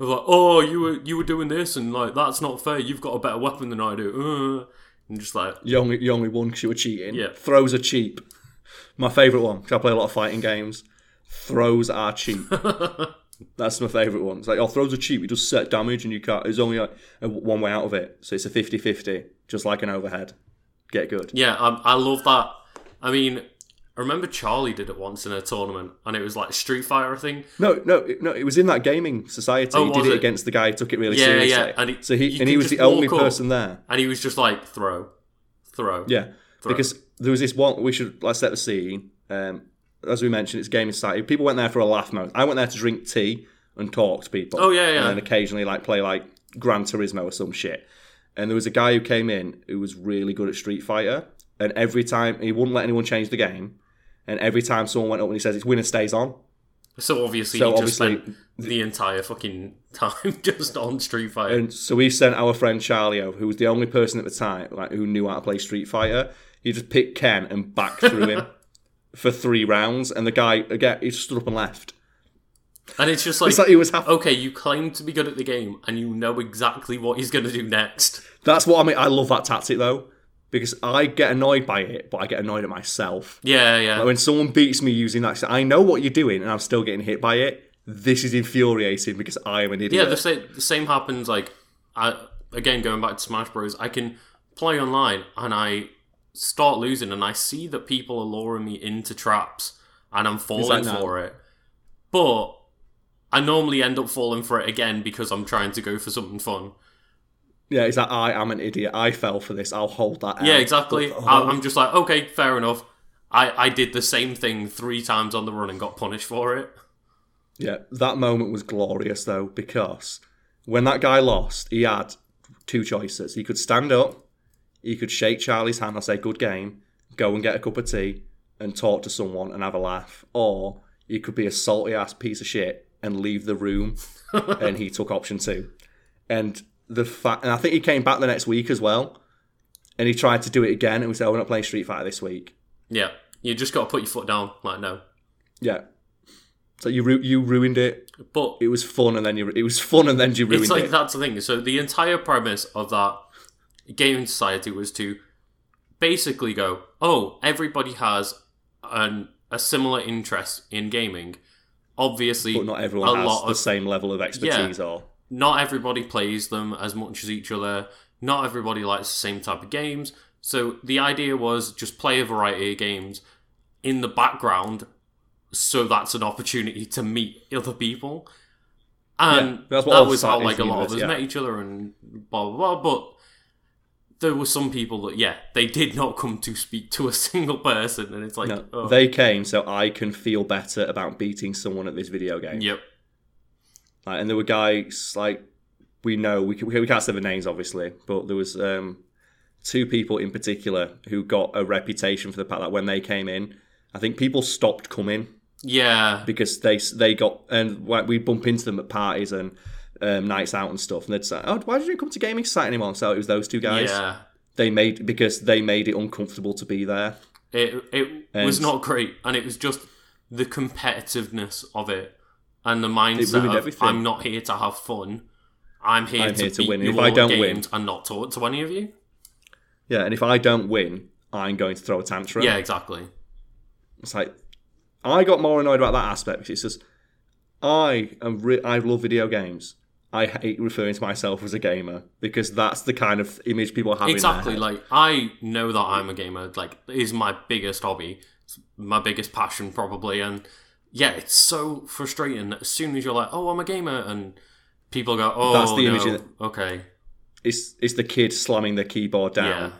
Of like, oh, you were you were doing this and like that's not fair. You've got a better weapon than I do. Uh, and just like, You only, you only won because you were cheating. Yeah. Throws are cheap. My favourite one, because I play a lot of fighting games. Throws are cheap. That's my favourite one. It's like, oh, throws are cheap. You just set damage and you can't. There's only like one way out of it. So it's a 50 50, just like an overhead. Get good. yeah, I, I love that. I mean, I remember Charlie did it once in a tournament, and it was like Street Fighter thing. No, no, no. It was in that gaming society. Oh, he did it, it? against the guy who took it really Yeah, seriously. yeah, and he- so he and he was the only person there. And he was just like throw, throw. Yeah, because there was this one. We should let's set the scene. Um, as we mentioned, it's gaming society. People went there for a laugh mode. I went there to drink tea and talk to people. Oh, yeah, yeah. And then occasionally like play like Gran Turismo or some shit. and there was a guy who came in who was really good at Street Fighter, and every time he wouldn't let anyone change the game, and every time someone went up and he says it's winner stays on. So obviously, So he just obviously- spent the entire fucking time just on Street Fighter. And so we sent our friend Charlie over, who was the only person at the time like who knew how to play Street Fighter. He just picked Ken and back threw him for three rounds, and the guy again he just stood up and left. And it's just like, It's like he was happy. okay, you claim to be good at the game, and you know exactly what he's going to do next. That's what I mean. I love that tactic though, because I get annoyed by it, but I get annoyed at myself. Yeah, yeah. Like when someone beats me using that, I know what you're doing, and I'm still getting hit by it. This is infuriating because I am an idiot. Yeah, the same, the same happens. Like, I, again, going back to Smash Bros, I can play online and I start losing, and I see that people are luring me into traps, and I'm falling for it. But I normally end up falling for it again because I'm trying to go for something fun. Yeah, it's like I am an idiot. I fell for this. I'll hold that. Yeah, exactly. But- I, I'm just like, okay, fair enough. I, I did the same thing three times on the run and got punished for it. Yeah, that moment was glorious though because when that guy lost, he had two choices. He could stand up, he could shake Charlie's hand and say "good game," go and get a cup of tea and talk to someone and have a laugh, or he could be a salty ass piece of shit and leave the room. and he took option two. And the fact, and I think he came back the next week as well, and he tried to do it again. And we said, "Oh, "We're not playing Street Fighter this week." Yeah, you just got to put your foot down. Like, no. Yeah. So you ru- you ruined it. But It was fun, and then you it was fun, and then you ruined it's like it. that's the thing. So the entire premise of that gaming society was to basically go, oh, everybody has an, a similar interest in gaming. Obviously, but not everyone a has lot the of same level of expertise or not everybody plays them as much as each other. Not everybody likes the same type of games. So the idea was just play a variety of games in the background, so that's an opportunity to meet other people. And Yeah, that was how like a lot of us yeah. met each other and blah blah blah. But there were some people that yeah, they did not come to speak to a single person, and it's like no, oh, they came so I can feel better about beating someone at this video game. yep, Like, and there were guys like we know we can, we can't say the names obviously, but there was um, two people in particular who got a reputation for the fact that when they came in, I think people stopped coming yeah, because they they got and we bump into them at parties and um, nights out and stuff, and they'd say, "Oh, why did you come to gaming society anymore?" So it was those two guys. yeah. They made because they made it uncomfortable to be there. It it was not great, and it was just the competitiveness of it and the mindset of. I'm not here to have fun. I'm here, I'm to, here to win. If I don't win- and not talk to any of you. Yeah, and if I don't win, I'm going to throw a tantrum. Yeah, exactly. It's like I got more annoyed about that aspect because it's just I am re- I love video games. I hate referring to myself as a gamer because that's the kind of image people have. Exactly. In their head. Like I know that I'm a gamer. Like is my biggest hobby, It's my biggest passion probably, and yeah, it's so frustrating. As soon as you're like, "Oh, I'm a gamer," and people go, "Oh, That's the no. image in Okay, it's it's the kid slamming their keyboard down. yeah,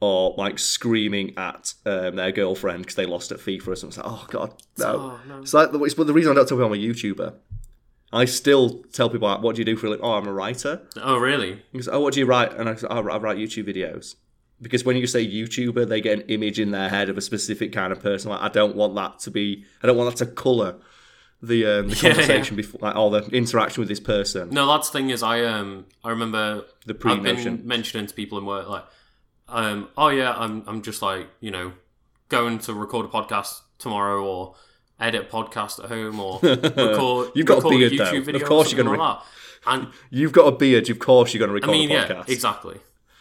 Or like screaming at um, their girlfriend because they lost at FIFA or something. It's like, oh god, no! Oh, no. It's like it's, but the reason I don't tell people I'm a YouTuber, I still tell people, "What do you do for a living?" Oh, I'm a writer. oh, really? He goes, oh, what do you write? And I say, oh, I write YouTube videos. Because when you say YouTuber, they get an image in their head of a specific kind of person. Like, I don't want that to be, I don't want that to colour the um, the Yeah, conversation before, like, or the interaction with this person. No, that's the thing is I um I remember The I've pre-notion. mentioning to people in work like um oh yeah I'm I'm just like you know going to record a podcast tomorrow or edit a podcast at home or record You've got a record beard, YouTube though. video Of or course you're gonna like that. and You've got a beard. Of course, you're going to record I mean a yeah podcast.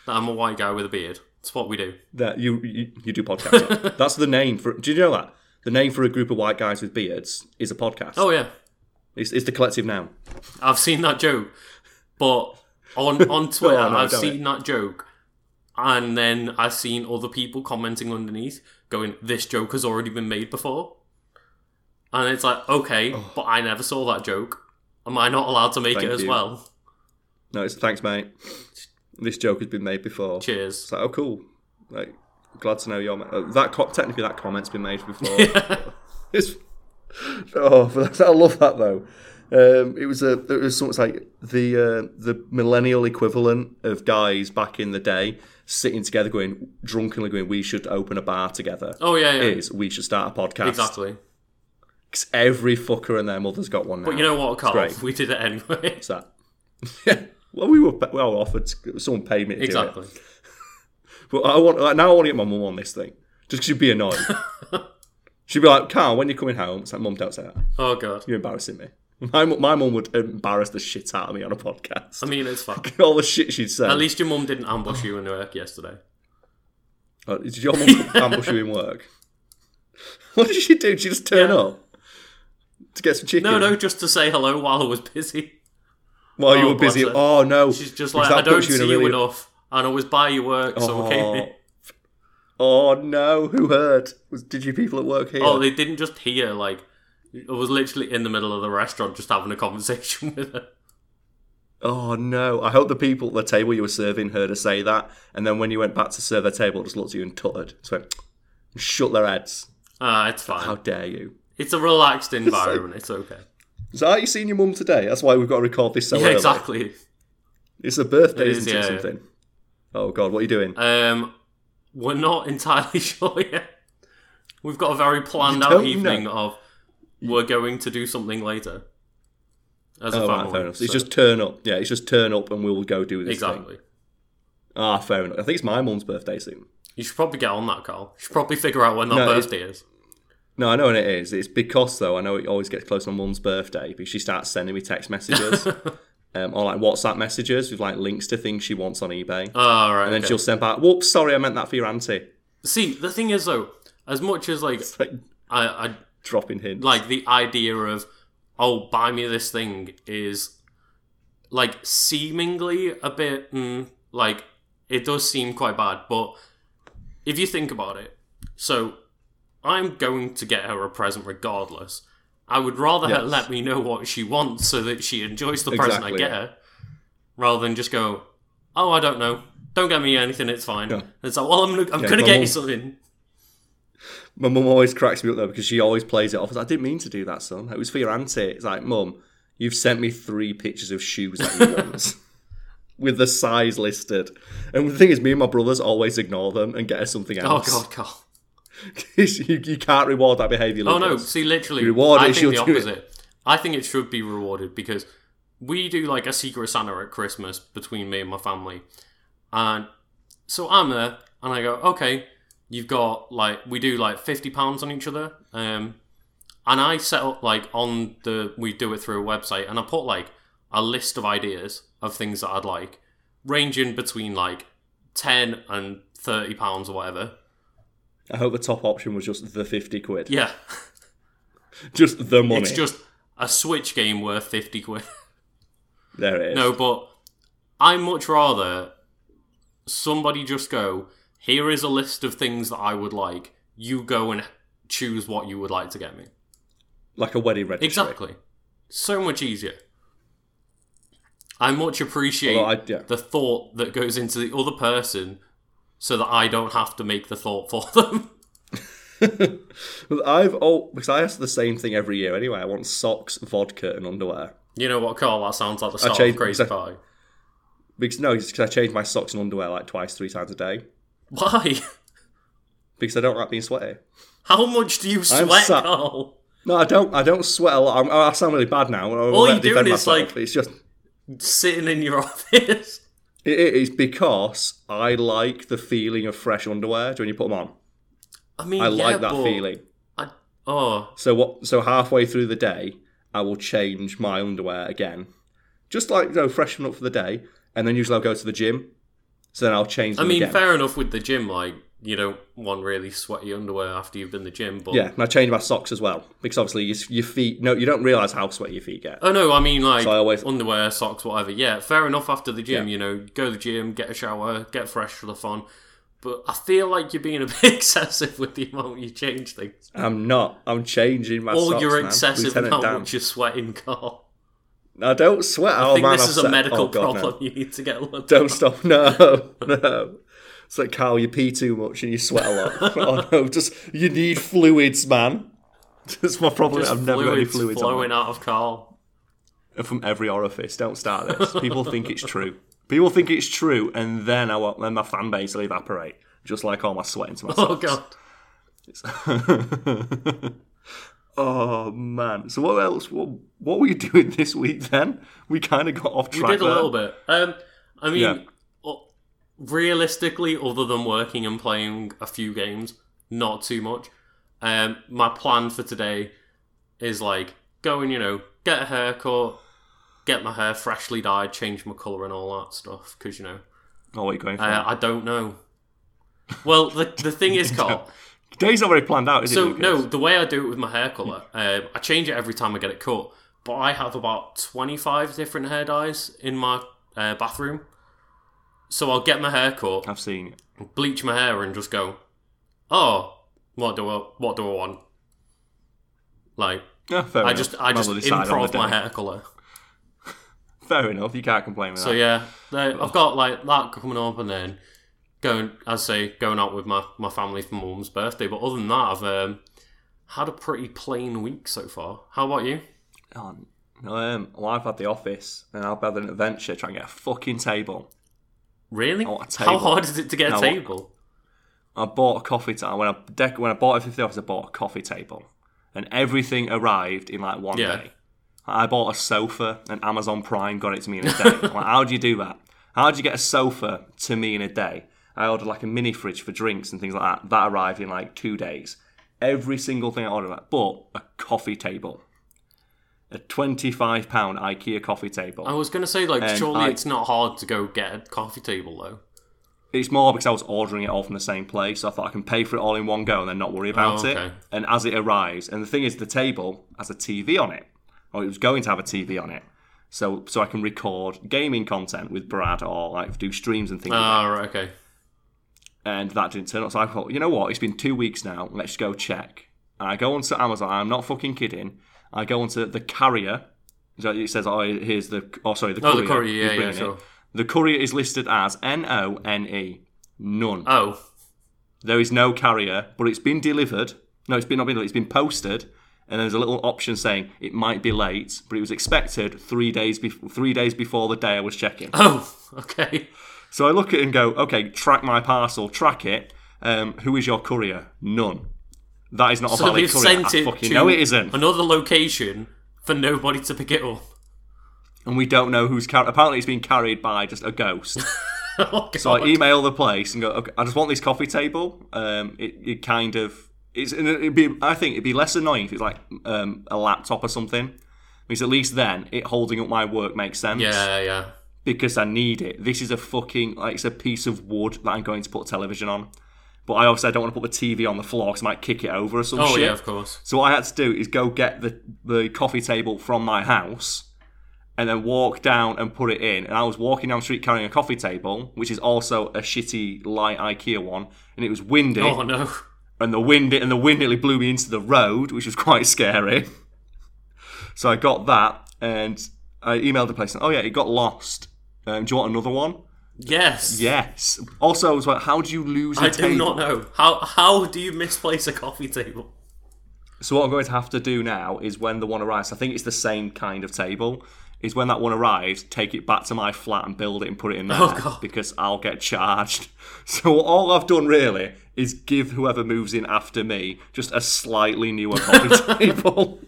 I'm a white guy with a beard it's what we do That you, you you do podcasts. That's the name for. Do you know that the name for a group of white guys with beards is a podcast? oh yeah it's, it's the collective noun. I've seen that joke but on on Twitter oh, on, I've seen that joke and then I've seen other people commenting underneath going, "This joke has already been made before," and it's like, okay, Oh. but I never saw that joke. Am I not allowed to make Thank it as you. well? No, it's thanks, mate. This joke has been made before. Cheers. It's like, oh, cool. Like, glad to know your uh, that co- technically that comment's been made before. it's oh, but I love that though. Um, it was a it was something like the uh, the millennial equivalent of guys back in the day sitting together, going drunkenly going, "We should open a bar together." Oh yeah, yeah. Is we should start a podcast? exactly. Cause every fucker and their mother's got one now. But you know what, Carl? We did it anyway. What's that? Well, we were well offered. Someone paid me to do it. exactly. But I want now. I want to get my mum on this thing, just 'cause she'd be annoyed. she'd be like, "Carl, when you're coming home?" It's like, "Mum, don't say that. Oh god. You're embarrassing me." My my mum would embarrass the shit out of me on a podcast. I mean, it's fine. All the shit she'd say. At least your mum didn't ambush you in work yesterday. Uh, did your mum ambush you in work? What did she do? Did she just turn Yeah. up to get some chicken? No, no, just to say hello while I was busy. While you Oh, were busy. her. Oh no. She's just like, I don't see you really- enough, and I was by your work, so Oh. here. Oh no! Who heard? Was did you people at work hear? Oh, they didn't just hear, like, I was literally in the middle of the restaurant just having a conversation with her. Oh no! I hope the people at the table you were serving heard her say that, and then when you went back to serve their table, just looked at you and tuttered, just went, shut their heads. Ah, it's fine. How dare you? It's a relaxed environment. It's okay. That how you seen your mum today? That's why we've got to record this so yeah, early. exactly. It's a birthday, is, isn't it? yeah, Something. Oh god, what are you doing? Um, we're not entirely sure yet. We've got a very planned out evening know. of we're going to do something later. As a Oh, family. right, fair enough. So it's just turn up. Yeah, it's just turn up and we'll go do this thing. exactly. Ah, fair enough. I think it's my mum's birthday soon. You should probably get on that, Carl. You should probably figure out when that No, birthday is. No, I know when it is. It's because though I know it always gets close to my mum's birthday because she starts sending me text messages, um, or like WhatsApp messages with like links to things she wants on eBay, Oh, right. and then okay. she'll send back, "Whoops, sorry, I meant that for your auntie." See, the thing is, though, as much as, like, like I, I dropping hints. like the idea of oh buy me this thing is like seemingly a bit mm, like it does seem quite bad but if you think about it so i'm going to get her a present regardless i would rather her let me know what she wants so that she enjoys the present i get her rather than just go oh i don't know don't get me anything it's fine Yeah. it's like well i'm, I'm Yeah, gonna get you something My mum always cracks me up though because she always plays it off as I didn't mean to do that, son. It was for your auntie. It's like, mum, you've sent me three pictures of shoes that you want. With the size listed, and the thing is, me and my brothers always ignore them and get her something oh, else. oh god carl you, you can't reward that behaviour. Oh no! See, literally, Reward I it, think the do it. opposite. I think it should be rewarded because we do like a secret Santa at Christmas between me and my family, and so I'm there and I go, okay, you've got like we do like fifty pounds on each other, um, and I set up like on the we do it through a website, and I put like a list of ideas of things that I'd like, ranging between like ten and thirty pounds or whatever. I hope the top option was just the fifty quid, Yeah, just the money. it's just a Switch game worth fifty quid. there it is. No, but I much rather somebody just go, here is a list of things that I would like. You go and choose what you would like to get me. like a wedding registry. Exactly. So much easier. I much appreciate I- yeah. the thought that goes into the other person so that I don't have to make the thought for them. I've oh because I ask the same thing every year anyway. I want socks, vodka, and underwear. you know what, Carl? That sounds like the start of Crazy Pie. Because no, it's because I change my socks and underwear like twice, three times a day. Why? Because I don't like being sweaty. How much do you sweat, sat- Carl? No, I don't. I don't sweat a lot. I'm, I sound really bad now. I All you're doing is, myself. like- it's just Sitting in your office. It, is because I like the feeling of fresh underwear when you put them on. I mean, I yeah, like that feeling. I, oh, So what? So halfway through the day, I will change my underwear again, just like you know, freshen up for the day, and then usually I'll go to the gym. So then I'll change I mean, again. fair enough with the gym. Like, you don't want really sweaty underwear after you've been to the gym, but Yeah, and I change my socks as well because obviously your, your feet. No, you don't realize how sweaty your feet get. Oh no, I mean like So I always- underwear, socks, whatever. Yeah, fair enough. After the gym, Yeah. you know, go to the gym, get a shower, get fresh for the fun. But I feel like you're being a bit excessive with the amount you change things, I'm not. I'm changing my or socks. you're man. excessive in Lieutenant how Dan. much you're sweating, Carl. I don't sweat. I oh think man, this I've is a set- medical oh, God, no. problem. You need to get looked. Don't stop. No, no. It's like Carl, you pee too much and you sweat a lot. oh no, just you need fluids, man. That's my problem. Just I've never got any fluids fluids on. flowing out of Carl. from every orifice. Don't start this. People think it's true. People think it's true, and then I want then my fan base will evaporate, just like all my sweat into my Oh socks. god. Oh man! So what else? What what were you doing this week? Then we kind of got off track. We did a there. little bit. Um, I mean, Yeah. Realistically, other than working and playing a few games, not too much. Um, my plan for today is like go and you know get a haircut, get my hair freshly dyed, change my color and all that stuff. Because you know, Oh, what are you going for? I, I don't know. Well, the the thing is, Carl. Day's not very planned out, is it? So no, the way I do it with my hair color, uh, I change it every time I get it cut. But I have about twenty five different hair dyes in my uh, bathroom. So I'll get my hair cut, I've seen it. bleach my hair, and just go, "Oh, what do I what do I want?" Like Yeah, fair I enough. just I just decide on improv my day. hair color. Fair enough. You can't complain with So that. yeah, there- I've got like that coming up, and then going, as I say, going out with my, my family for mum's birthday. But other than that, I've um, had a pretty plain week so far. How about you? Oh, um, well, I've had the office, and I've had an adventure trying to get a fucking table. Really? A How hard is it to get a No, table? I bought a coffee table when I dec- when I bought it for the office. I bought a coffee table, and everything arrived in like one Yeah. day. I bought a sofa, and Amazon Prime got it to me in a day. Like, how do you do that? How do you get a sofa to me in a day? I ordered like a mini fridge for drinks and things like that. That arrived in like two days. Every single thing I ordered, but a coffee table, a twenty-five pound IKEA coffee table. I was going to say, like, And surely I- it's not hard to go get a coffee table, though. It's more because I was ordering it all from the same place, so I thought I can pay for it all in one go and then not worry about Oh, it. okay. And as it arrives, and the thing is, the table has a TV on it, or it was going to have a TV on it, so so I can record gaming content with Brad or like do streams and things. like that. Ah, right, okay. And that didn't turn up. So I thought, you know what? It's been two weeks now. Let's go check. And I go onto Amazon. I'm not fucking kidding. I go onto the carrier. It says, oh, here's the. Oh, sorry, the courier." Oh, the courier, yeah, yeah, sure. The courier is listed as N O N E. None. Oh, There is no carrier, but it's been delivered. No, it's been not been delivered. It's been posted, and there's a little option saying it might be late, but it was expected three days before three days before the day I was checking. oh, okay. So I look at it and go, okay, track my parcel, track it. Um, who is your courier? None. That is not a So valid they've courier. sent I it fucking to know it isn't, another location for nobody to pick it up. and we don't know who's carried. Apparently, it's been carried by just a ghost. oh, So I email the place and go, okay, I just want this coffee table. Um, it, it kind of it's it'd be I think it'd be less annoying if it's like um, a laptop or something, because at least then it holding up my work makes sense. yeah, yeah. Because I need it. This is a fucking like it's a piece of wood that I'm going to put television on. But I also don't want to put the TV on the floor because I might kick it over or some Oh, shit. yeah, of course. So what I had to do is go get the the coffee table from my house and then walk down and put it in. And I was walking down the street carrying a coffee table, which is also a shitty light IKEA one, and it was windy, Oh, no. and the wind and the wind nearly blew me into the road, which was quite scary. so I got that, and I emailed the place. And, oh yeah, it got lost. Um, do you want another one? Yes. Yes. Also, was like, how do you lose a I table? I do not know. How how do you misplace a coffee table? So what I'm going to have to do now is when the one arrives, I think it's the same kind of table, is when that one arrives, take it back to my flat and build it and put it in oh, there Oh, God. because I'll get charged. So all I've done really is give whoever moves in after me just a slightly newer coffee table.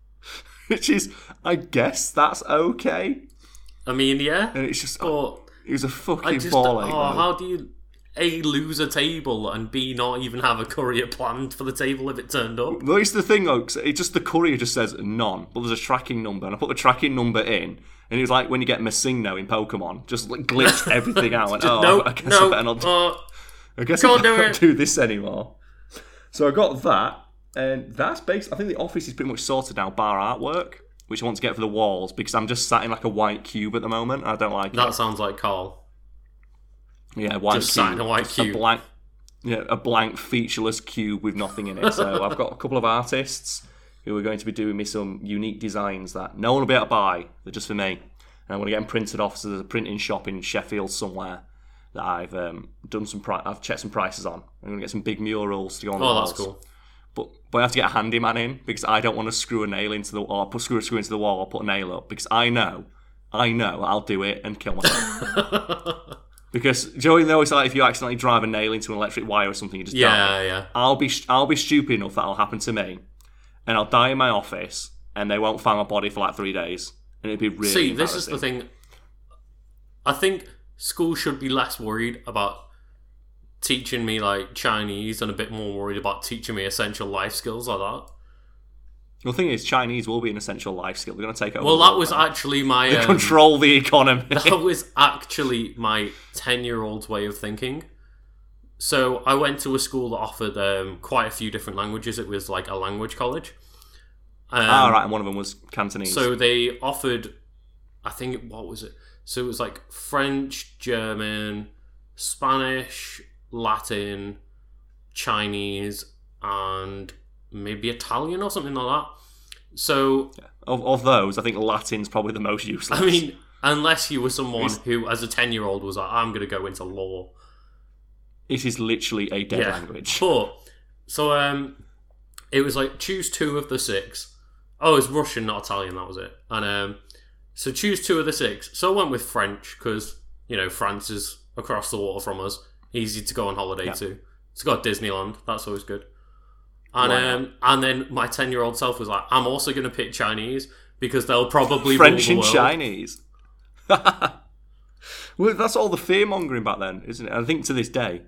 Which is, I guess that's okay. I mean, yeah. And it's just, But it was a I fucking just ball oh, ache. how do you a lose a table and b not even have a courier planned for the table if it turned up? Well, it's the thing though, 'cause it just the courier just says none, but there's a tracking number, and I put the tracking number in, and it was like when you get MissingNo in Pokemon, just like glitched everything out. And, oh, no, I guess I no. better not. uh, I guess I do can't do this anymore. So I got that, and that's based. I think the office is pretty much sorted now, bar artwork, which I want to get for the walls because I'm just sat in like a white cube at the moment. And I don't like that sounds like Carl. Yeah, white just cube, sat in a white cube. blank, yeah, a blank featureless cube with nothing in it. So I've got a couple of artists who are going to be doing me some unique designs that no one will be able to buy. They're just for me. And I'm going to get them printed off. So there's a printing shop in Sheffield somewhere that I've um, done some. Pri- I've checked some prices on. I'm going to get some big murals to go on the Oh, walls that's cool. But but I have to get a handyman in because I don't want to screw a nail into the or put screw a screw into the wall or put a nail up because I know, I know I'll do it and kill myself. because Joey, you know it's like if you accidentally drive a nail into an electric wire or something, you just die. Yeah, yeah. I'll be I'll be stupid enough that'll happen to me, and I'll die in my office, and they won't find my body for like three days, and it'd be really. See, this is the thing. I think school should be less worried about teaching me like Chinese and a bit more worried about teaching me essential life skills like that. The thing is, Chinese will be an essential life skill. They're going to take over. Well, that was actually my um, control the economy. that was actually my 10 year old's way of thinking. So I went to a school that offered um, quite a few different languages. It was like a language college. Um, ah, right, and one of them was Cantonese. So they offered, I think, what was it? So it was like French, German, Spanish, Latin, Chinese, and maybe Italian or something like that. So of, of those, I think Latin's probably the most useless. I mean, unless you were someone It's- who, as a ten-year-old, was like, "I'm going to go into law," it is literally a dead yeah. language. But so um, it was like choose two of the six. Oh, it's Russian, not Italian. That was it. And um, so choose two of the six. So I went with French because you know France is across the water from us, easy to go on holiday Yeah. to. It's got Disneyland. That's always good. And um, and then my ten year old self was like, I'm also going to pick Chinese because they'll probably French rule and world. Chinese. well, that's all the fear mongering back then, isn't it? I think to this day,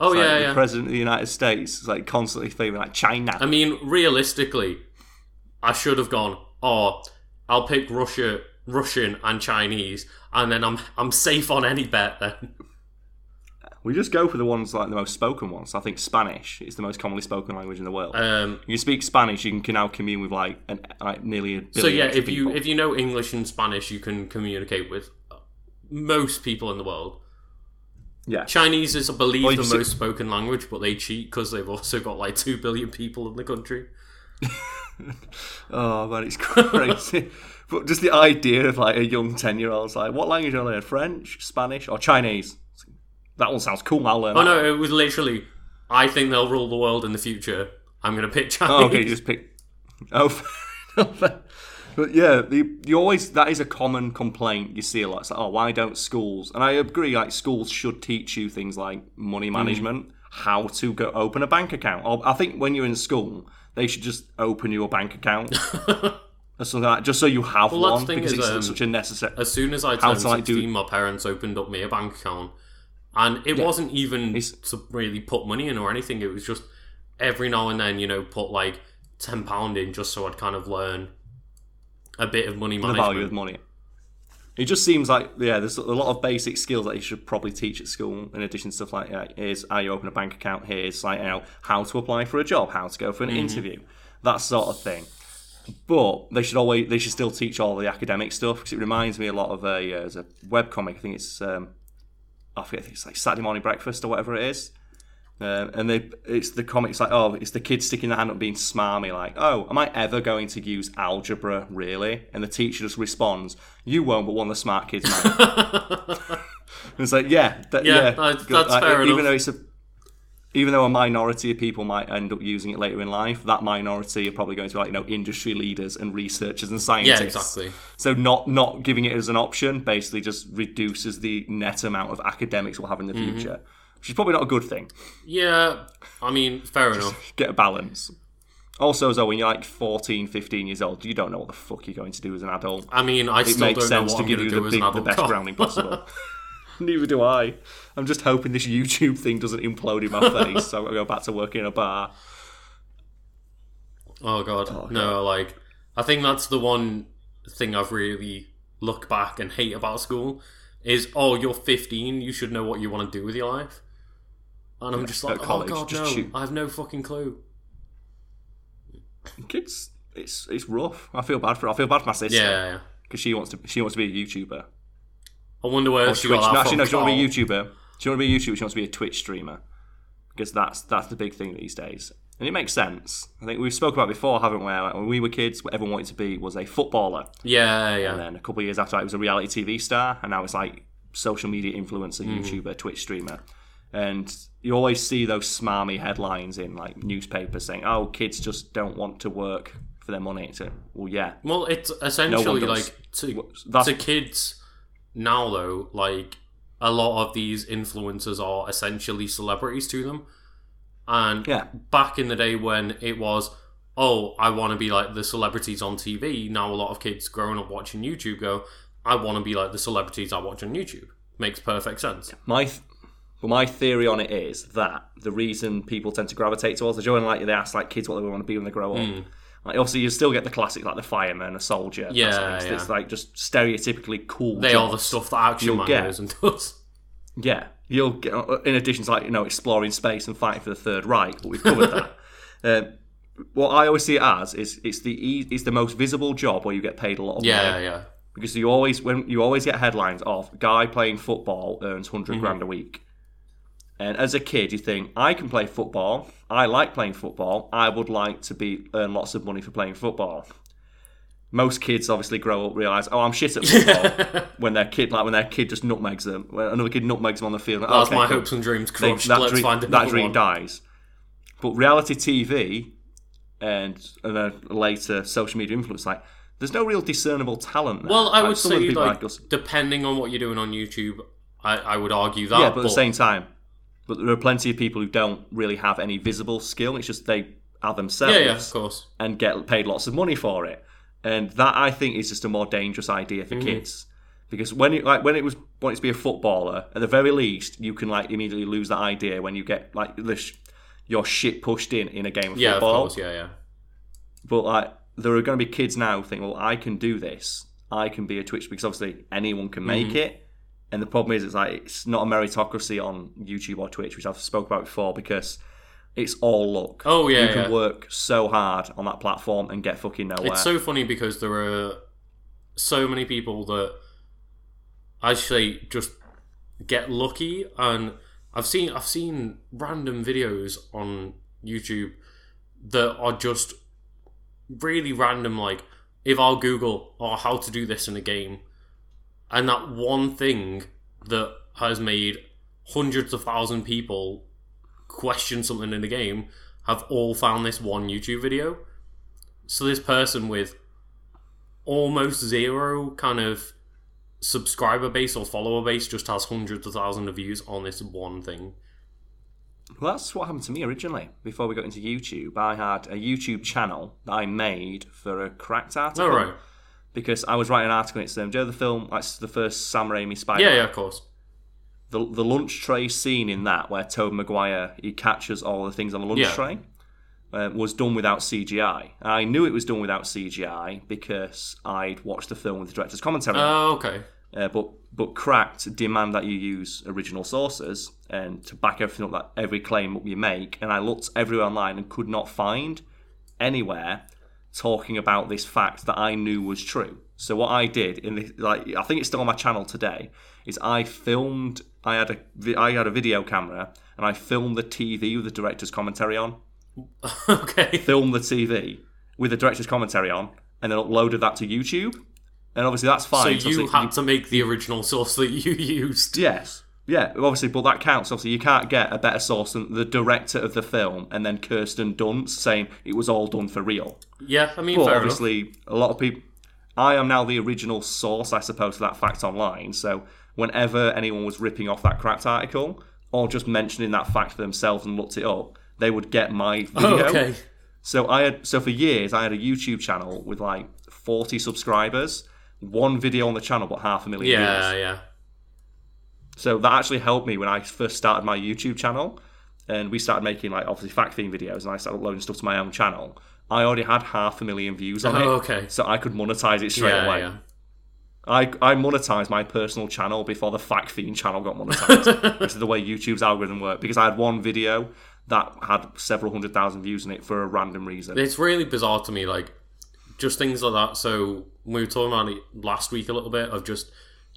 Oh it's like yeah, the president of the United States is like constantly feeling like China. I mean, realistically, I should have gone. Oh, I'll pick Russia, Russian, and Chinese, and then I'm I'm safe on any bet. Then we just go for the ones like the most spoken ones. I think Spanish is the most commonly spoken language in the world. um, you speak Spanish, you can now commune with like an, like nearly a billion. so yeah, if you if you know English and Spanish, you can communicate with most people in the world. yeah, Chinese is, I believe, Well, the see- most spoken language, but they cheat because they've also got like two billion people in the country. Oh man, it's crazy. but just the idea of like a young ten year old like, what language do I learn? French, Spanish, or Chinese? That one sounds cool. I'll learn. Oh that. no, it was literally. I think they'll rule the world in the future. I'm going to pick Chinese. Oh, okay, just pick. Oh, but yeah, the, you always that is a common complaint you see a lot. It's like, oh, why don't schools? And I agree, like schools should teach you things like money management, how to go open a bank account. Or I think when you're in school, they should just open you a bank account. or something like that, just so you have Well, one because is, it's um, such a necessary. as soon as I turned to, like, do- 16, my parents opened up me a bank account. And it wasn't even to really put money in or anything. It was just every now and then, you know, put like £10 in just so I'd kind of learn a bit of money the value of money. It just seems like yeah, there's a lot of basic skills that you should probably teach at school. In addition to stuff like yeah, here's how you open a bank account. Here's like you know how to apply for a job, how to go for an interview, that sort of thing. But they should always they should still teach all the academic stuff because it reminds me a lot of a uh, there's a web comic. I think it's um, I forget it's like Saturday morning breakfast or whatever it is. Um, and they, it's the comics like, oh, it's the kid sticking their hand up being smarmy, like, oh, am I ever going to use algebra, really? And the teacher just responds, you won't, but one of the smart kids might. and it's like, yeah, that, Yeah, yeah, that's Like, fair even enough. though it's a, even though a minority of people might end up using it later in life, that minority are probably going to be like, you know, industry leaders and researchers and scientists. Yeah, exactly. So not not giving it as an option basically just reduces the net amount of academics we'll have in the Mm-hmm. future, which is probably not a good thing Yeah, I mean, fair enough. get a balance. Also, so when you're like 14, 15 years old, you don't know what the fuck you're going to do as an adult. I mean, I It still makes don't know what to I'm give you to the, do as an big, the adult. best grounding possible. Neither do I. I'm just hoping this YouTube thing doesn't implode in my face, so I'll go back to working in a bar. Oh god. Oh, no, like I think that's the one thing I've really looked back and hate about school is oh you're 15, you should know what you want to do with your life. And I'm just like, oh, college, oh god, no, shoot. I have no fucking clue. Kids, it's it's rough. I feel bad for I feel bad for my sister Yeah, yeah. because she wants to she wants to be a YouTuber. I wonder where she Twitch. got that No, actually, from. no, she want to be a. YouTuber. She want to be a YouTuber. She wants to be a Twitch streamer because that's that's the big thing these days, and it makes sense. I think we've spoken about before, haven't we? Like, when we were kids, what everyone wanted to be was a footballer, Yeah, yeah. and then a couple of years after that, it was a reality TV star, and now it's like social media influencer, Mm-hmm. YouTuber, Twitch streamer. and you always see those smarmy headlines in like newspapers saying, "Oh, kids just don't want to work for their money." So, well, yeah, Well, it's essentially does. like to, that's- to kids now though. Like a lot of these influencers are essentially celebrities to them, and yeah, back in the day when it was, oh, I want to be like the celebrities on TV. Now a lot of kids growing up watching YouTube go, I want to be like the celebrities I watch on YouTube. Makes perfect sense. my. Th- but my theory on it is that the reason people tend to gravitate towards the joint, like they ask like kids what they want to be when they grow up. Mm. Like obviously, you still get the classic like the fireman, a soldier. Yeah, yeah. It's like just stereotypically cool. They are the stuff that Action You'll get. and does. Yeah, you'll get in addition to like you know exploring space and fighting for the Third Reich, but we've covered that. Um, what I always see it as is it's the e- it's the most visible job where you get paid a lot of Yeah, money yeah. because you always when you always get headlines of guy playing football earns 100 Mm-hmm. grand a week. And as a kid, you think I can play football. I like playing football. I would like to be earn lots of money for playing football. Most kids obviously grow up realize, oh, I'm shit at football. when their kid, like when their kid just nutmegs them, when another kid nutmegs them on the field. like, That's okay, my cool hopes and dreams they- crushed. that Let's dream, find that dream one. dies. But reality TV and, and then later social media influence, like there's no real discernible talent. There. Well, I Like, would some of the say people like, depending on what you're doing on YouTube, I, I would argue that. yeah, but at the same time, but there are plenty of people who don't really have any visible skill. It's just they are themselves yeah, yeah, of course. and get paid lots of money for it. And that I think is just a more dangerous idea for kids. Because when it like when it was wanting to be a footballer, at the very least, you can like immediately lose that idea when you get like the sh- your shit pushed in in a game of Yeah, of football. course. Yeah, yeah. But like there are going to be kids now who think, well, I can do this. I can be a Twitch because obviously anyone can make Mm-hmm. it. And the problem is, it's like it's not a meritocracy on YouTube or Twitch, which I've spoke about before, because it's all luck. Oh, yeah, you can yeah. work so hard on that platform and get fucking nowhere. It's so funny because there are so many people that actually just get lucky, and I've seen I've seen random videos on YouTube that are just really random. Like if I'll Google or how to do this in a game, and that one thing that has made hundreds of thousand people question something in the game have all found this one YouTube video. So this person with almost zero kind of subscriber base or follower base just has hundreds of thousands of views on this one thing. Well, that's what happened to me originally. Before we got into YouTube, I had a YouTube channel that I made for a cracked article. Oh right. Because I was writing an article in it. Um, do you know the film, That's the first Sam Raimi Spider? Yeah, yeah, of course. the the lunch tray scene in that where Tobey Maguire he catches all the things on the lunch Yeah. tray uh, was done without CGI. I knew it was done without CGI because I'd watched the film with the director's commentary. Oh, okay. Uh, but but cracked demand that you use original sources and to back everything up that every claim you make. And I looked everywhere online and could not find anywhere talking about this fact that I knew was true. So what I did in the like I think it's still on my channel today is I filmed I had a I had a video camera and I filmed the TV with the director's commentary on. okay. Filmed the TV with the director's commentary on and then uploaded that to YouTube. And obviously that's fine. So you had to make the original source that you used. Yes. Yeah, obviously, but that counts. Obviously, you can't get a better source than the director of the film and then Kirsten Dunst saying it was all done for real. Yeah, I mean, But fair enough. obviously, a lot of people. I am now the original source, I suppose, for that fact online. So whenever anyone was ripping off that cracked article or just mentioning that fact for themselves and looked it up, they would get my video. Oh, okay. So I had so for years I had a YouTube channel with like forty subscribers, one video on the channel but half a million views. Yeah, yeah. So that actually helped me when I first started my YouTube channel, and we started making like obviously fact theme videos, and I started uploading stuff to my own channel. I already had half a million views on Oh, it, okay. so I could monetize it straight yeah, away. yeah. I I monetized my personal channel before the fact theme channel got monetized. this is the way YouTube's algorithm worked because I had one video that had several hundred thousand views in it for a random reason. It's really bizarre to me, like just things like that. So we were talking about it last week a little bit of just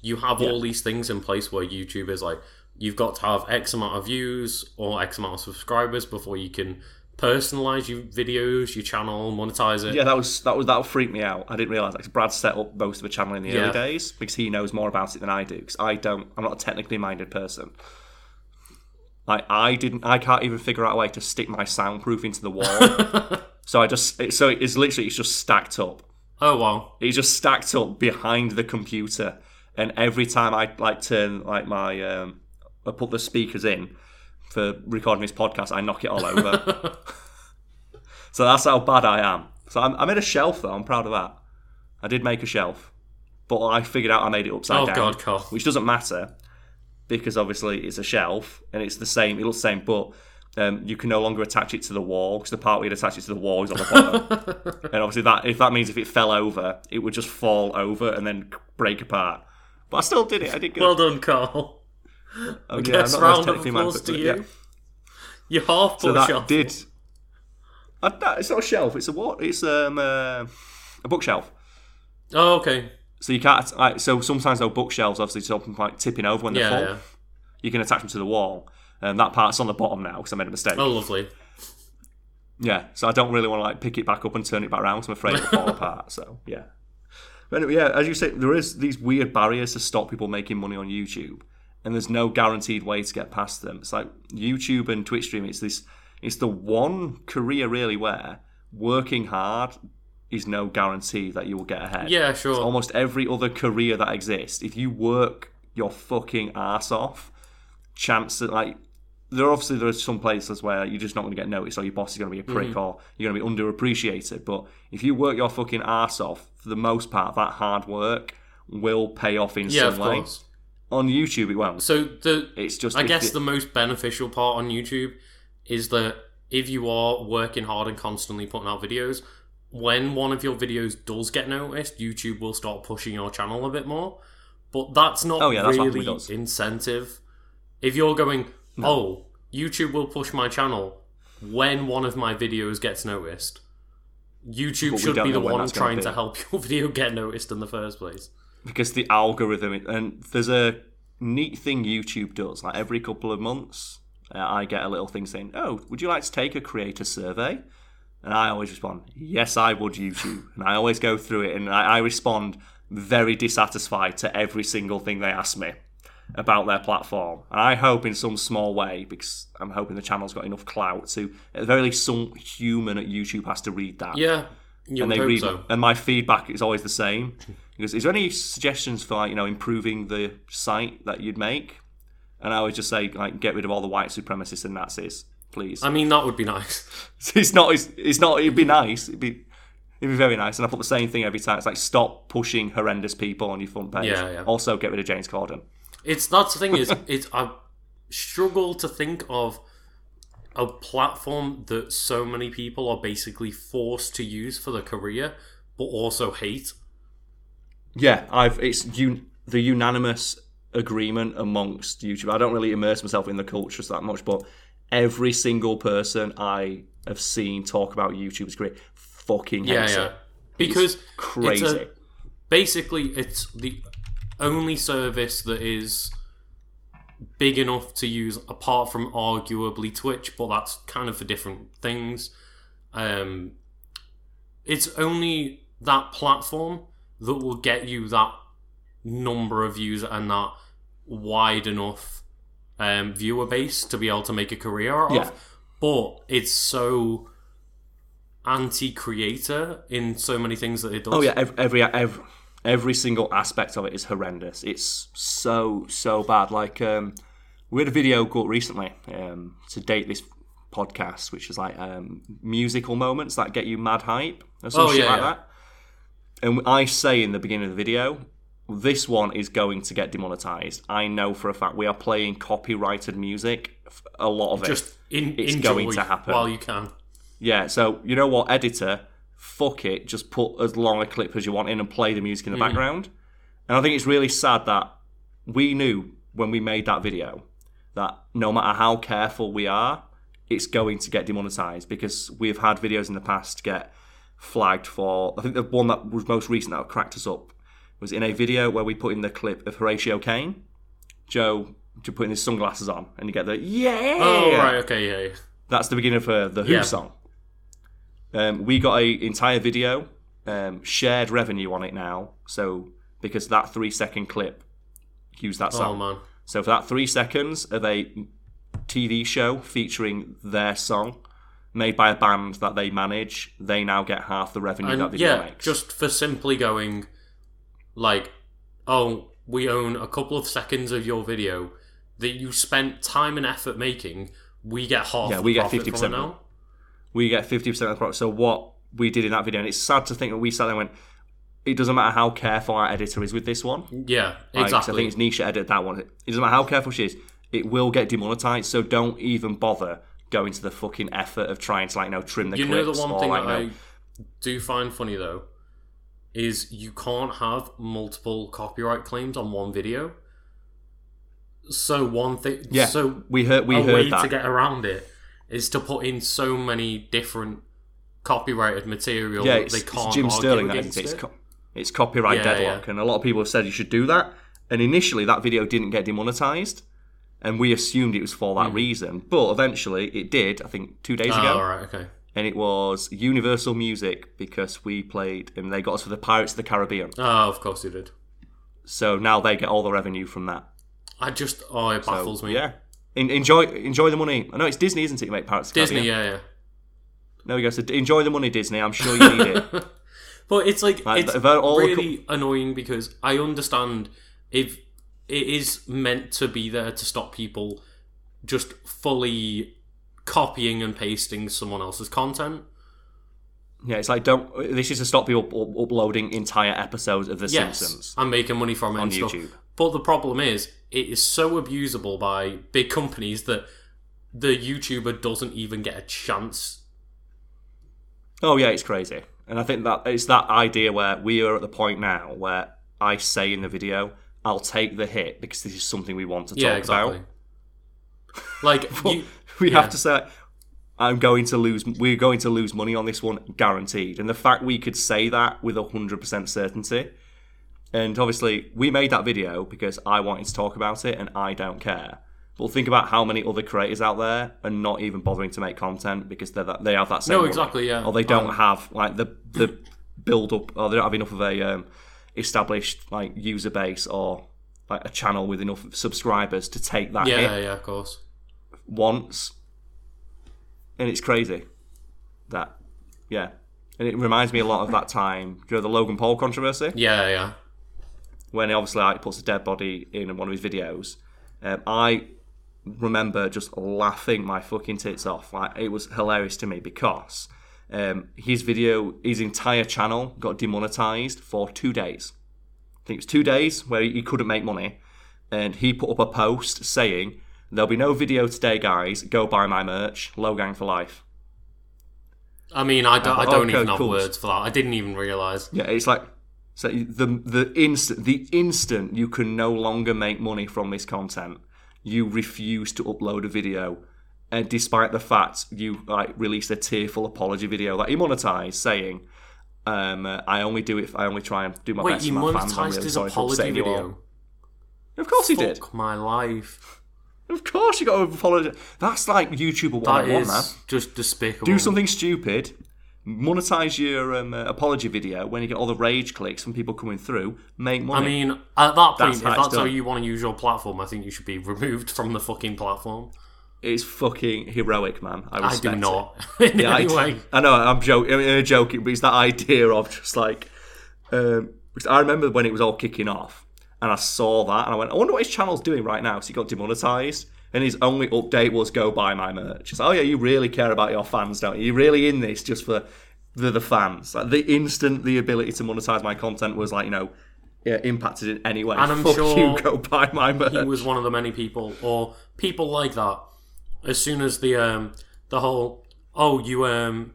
you have all these things in place where YouTube is like you've got to have X amount of views or X amount of subscribers before you can personalize your videos, your channel, monetize it. Yeah, that was that was that freaked me out. I didn't realize that. 'cause Brad set up most of the channel in the Yeah. early days because he knows more about it than I do. Because I don't. I'm not a technically minded person. Like I didn't, I can't even figure out a way to stick my soundproof into the wall. so I just, it, so it's literally it's just stacked up. Oh wow. It's just stacked up behind the computer, and every time I like turn like my, um, I put the speakers in for recording this podcast, I knock it all over. so that's how bad I am. So I'm, I made a shelf though. I'm proud of that. I did make a shelf, but I figured out I made it upside Oh down, god, which doesn't matter because obviously it's a shelf and it's the same. It looks the same, but um, you can no longer attach it to the wall because the part where you'd attach it to the wall is on the bottom. and obviously that if that means if it fell over, it would just fall over and then break apart. But I still did it. I did good. Well done, Carl. oh, yeah, Guess I'm not the round of applause to you. yeah. You half So that off. did. I, that, it's not a shelf. It's a what? It's um uh, a bookshelf. Oh, okay. So you can't. Like, so sometimes those bookshelves obviously stop like tipping over when they're Yeah, full. yeah. You can attach them to the wall. And that part's on the bottom now because I made a mistake. Oh, lovely. Yeah, so I don't really want to like pick it back up and turn it back around. I'm afraid it'll fall apart. So yeah. But anyway, yeah, as you say, there is these weird barriers to stop people making money on YouTube, and there's no guaranteed way to get past them. It's like YouTube and Twitch streaming. It's this. It's the one career really where working hard is no guarantee that you will get ahead. Yeah, sure. Almost every other career that exists, if you work your fucking ass off, chances like there obviously there are some places where you're just not going to get noticed, or your boss is going to be a prick, Mm-hmm. or you're going to be underappreciated. But if you work your fucking ass off, for the most part, that hard work will pay off in yeah, some of way. course. On YouTube, it won't. So the It's just I guess it- the most beneficial part on YouTube is that if you are working hard and constantly putting out videos, when one of your videos does get noticed, YouTube will start pushing your channel a bit more. But that's not Oh, yeah, that's really incentive. If you're going, oh, YouTube will push my channel when one of my videos gets noticed, YouTube But we should don't be the when one that's gonna trying to be. help your video get noticed in the first place. because the algorithm and there's a neat thing YouTube does. Like every couple of months, uh, I get a little thing saying, "Oh, would you like to take a creator survey?" And I always respond, "Yes, I would." YouTube, and I always go through it, and I, I respond very dissatisfied to every single thing they ask me about their platform. And I hope in some small way, because I'm hoping the channel's got enough clout to, at the very least, some human at YouTube has to read that. Yeah, and they read so. and my feedback is always the same. Because is there any suggestions for like you know improving the site that you'd make? And i always just say like get rid of all the white supremacists and nazis please. I mean, that would be nice. it's not it's, it's not it'd be nice. It'd be it'd be very nice. And i put the same thing every time. It's like stop pushing horrendous people on your front page. Yeah, yeah. also get rid of james corden It's that's the thing is it's I struggle to think of a platform that so many people are basically forced to use for their career, but also hate. yeah i've it's un, the unanimous agreement amongst youtube i don't really immerse myself in the cultures that much but every single person i have seen talk about youtube's career fucking Yeah, yeah. it Because crazy It's a, basically, it's the only service that is big enough to use, apart from arguably Twitch, but that's kind of for different things. Um, it's only that platform that will get you that number of views and that wide enough um, viewer base to be able to make a career out Yeah. of. But it's so anti-creator in so many things that it does. Oh yeah, every, every every every single aspect of it is horrendous. It's so so bad. Like um, we had a video up recently um, to date this podcast, which is like um, musical moments that get you mad hype or some Oh, shit yeah, like yeah. that. And I say in the beginning of the video, this one is going to get demonetized. I know for a fact we are playing copyrighted music. A lot of it. Just in, It's enjoy going to happen. while you can. Yeah, so you know what, editor, fuck it, just put as long a clip as you want in and play the music in the background. And I think it's really sad that we knew when we made that video that no matter how careful we are, it's going to get demonetized because we've had videos in the past get flagged for. I think the one that was most recent that cracked us up was in a video where we put in the clip of Horatio Caine, Joe, to putting his sunglasses on, and you get the yeah. Oh right, okay, yeah, yeah. That's the beginning of uh, the Who Yeah. song. Um, we got a entire video, um, shared revenue on it now. So because that three second clip used that Oh song. man, So for that three seconds of a TV show featuring their song made by a band that they manage, they now get half the revenue that And video yeah, makes. just for simply going, like, oh, we own a couple of seconds of your video that you spent time and effort making. We get half. Yeah, the we get 50% from of now. We get 50% of the product. So what we did in that video, and it's sad to think that we sat there and went, it doesn't matter how careful our editor is with this one. Yeah, Like, so I think it's Nisha edit that one. It doesn't matter how careful she is, it will get demonetized. So don't even bother going to the fucking effort of trying to like you know trim the you know the one thing like that you know, I do find funny though is you can't have multiple copyright claims on one video. So one thing, yeah. So we heard we a heard way that. to get around it is to put in so many different copyrighted material yeah, it's, it's Jim Sterling that it? It's, co- it's copyright Yeah, deadlock, yeah. and a lot of people have said you should do that. And initially, that video didn't get demonetized, and we assumed it was for that hmm. reason. But eventually, it did. I think two days. Oh, ago. all right, okay. and it was Universal Music because we played and they got us for the Pirates of the Caribbean. Oh, of course you did. So now they get all the revenue from that. I just oh, it baffles So, me. Yeah. En- enjoy enjoy the money. I know it's Disney, isn't it? You make Pirates of the Disney, Caribbean. yeah, yeah. No, you go. So enjoy the money, Disney. I'm sure you need it. But it's like Like, it's about all the really annoying because I understand if it is meant to be there to stop people just fully copying and pasting someone else's content. yeah, it's like don't. This is to stop people uploading entire episodes of The Yes, Simpsons I'm making money from it on and stuff. But the problem is, it is so abusable by big companies that the YouTuber doesn't even get a chance. Oh yeah, it's crazy. And I think that it's that idea where we are at the point now where I say in the video, "I'll take the hit because this is something we want to yeah, talk exactly. about." Like you, we Yeah. have to say I'm going to lose we're going to lose money on this one guaranteed and the fact we could say that with 100% certainty and obviously we made that video because I wanted to talk about it and I don't care but think about how many other creators out there are not even bothering to make content because they're that, they have that same No, exactly, yeah. or they don't Um, have like the the build up or they don't have enough of a um, established like user base or like a channel with enough subscribers to take that hit yeah, yeah, of course. once, and it's crazy. That, yeah, and it reminds me a lot of that time. Do you know the Logan Paul controversy Yeah, yeah. When he obviously like puts a dead body in one of his videos? Um, I remember just laughing my fucking tits off. Like it was hilarious to me because um, his video, his entire channel got demonetized for two days. I think it was two days where he couldn't make money, and he put up a post saying, "There'll be no video today, guys. Go buy my merch. Logang for life." I mean, I don't, I Oh, don't okay, even have cool. words for that. I didn't even realize. Yeah, it's like so the the instant the instant you can no longer make money from this content, you refuse to upload a video, and despite the fact you like released a tearful apology video that he monetized, saying, um, uh, "I only do it. If I only try and do my Wait, best he for my fans. Monetized really his apology you video. Of course he did. Fuck my life. Of course you got to apologize. That's like YouTuber That 101, is man. just despicable. Do something stupid. Monetize your um, uh, apology video when you get all the rage clicks from people coming through. Make money. I mean, at that point, That's if how that's how you want to use your platform, I think you should be removed from the fucking platform. It's fucking heroic, man. I I do it. not. in Yeah, I, way. I know. I'm joking. Mean, I'm joking, but it's that idea of just like. Um, because I remember when it was all kicking off, and I saw that, and I went, "I wonder what his channel's doing right now." So he got demonetized, and his only update was, "Go buy my merch." It's like, oh yeah, you really care about your fans, don't you? You're really in this just for the the fans. Like the instant the ability to monetize my content was like, you know. Yeah, impacted in any way. And I'm Fuck sure you, go buy my merch. He was one of the many people, or people like that. As soon as the um the whole oh you um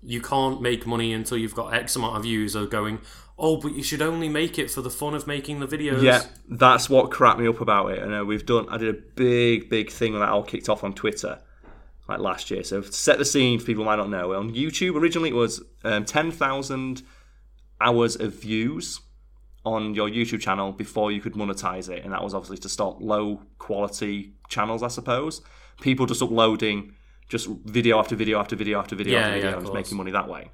you can't make money until you've got X amount of views are going oh but you should only make it for the fun of making the videos. Yeah, that's what cracked me up about it. I know we've done. I did a big, big thing that all kicked off on Twitter like last year. So set the scene for people who might not know. On YouTube, originally it was um, ten thousand hours of views on your YouTube channel before you could monetize it, and that was obviously to stop low quality channels, I suppose. People just uploading just video after video after video after video Yeah, after yeah, video of and just making money that way.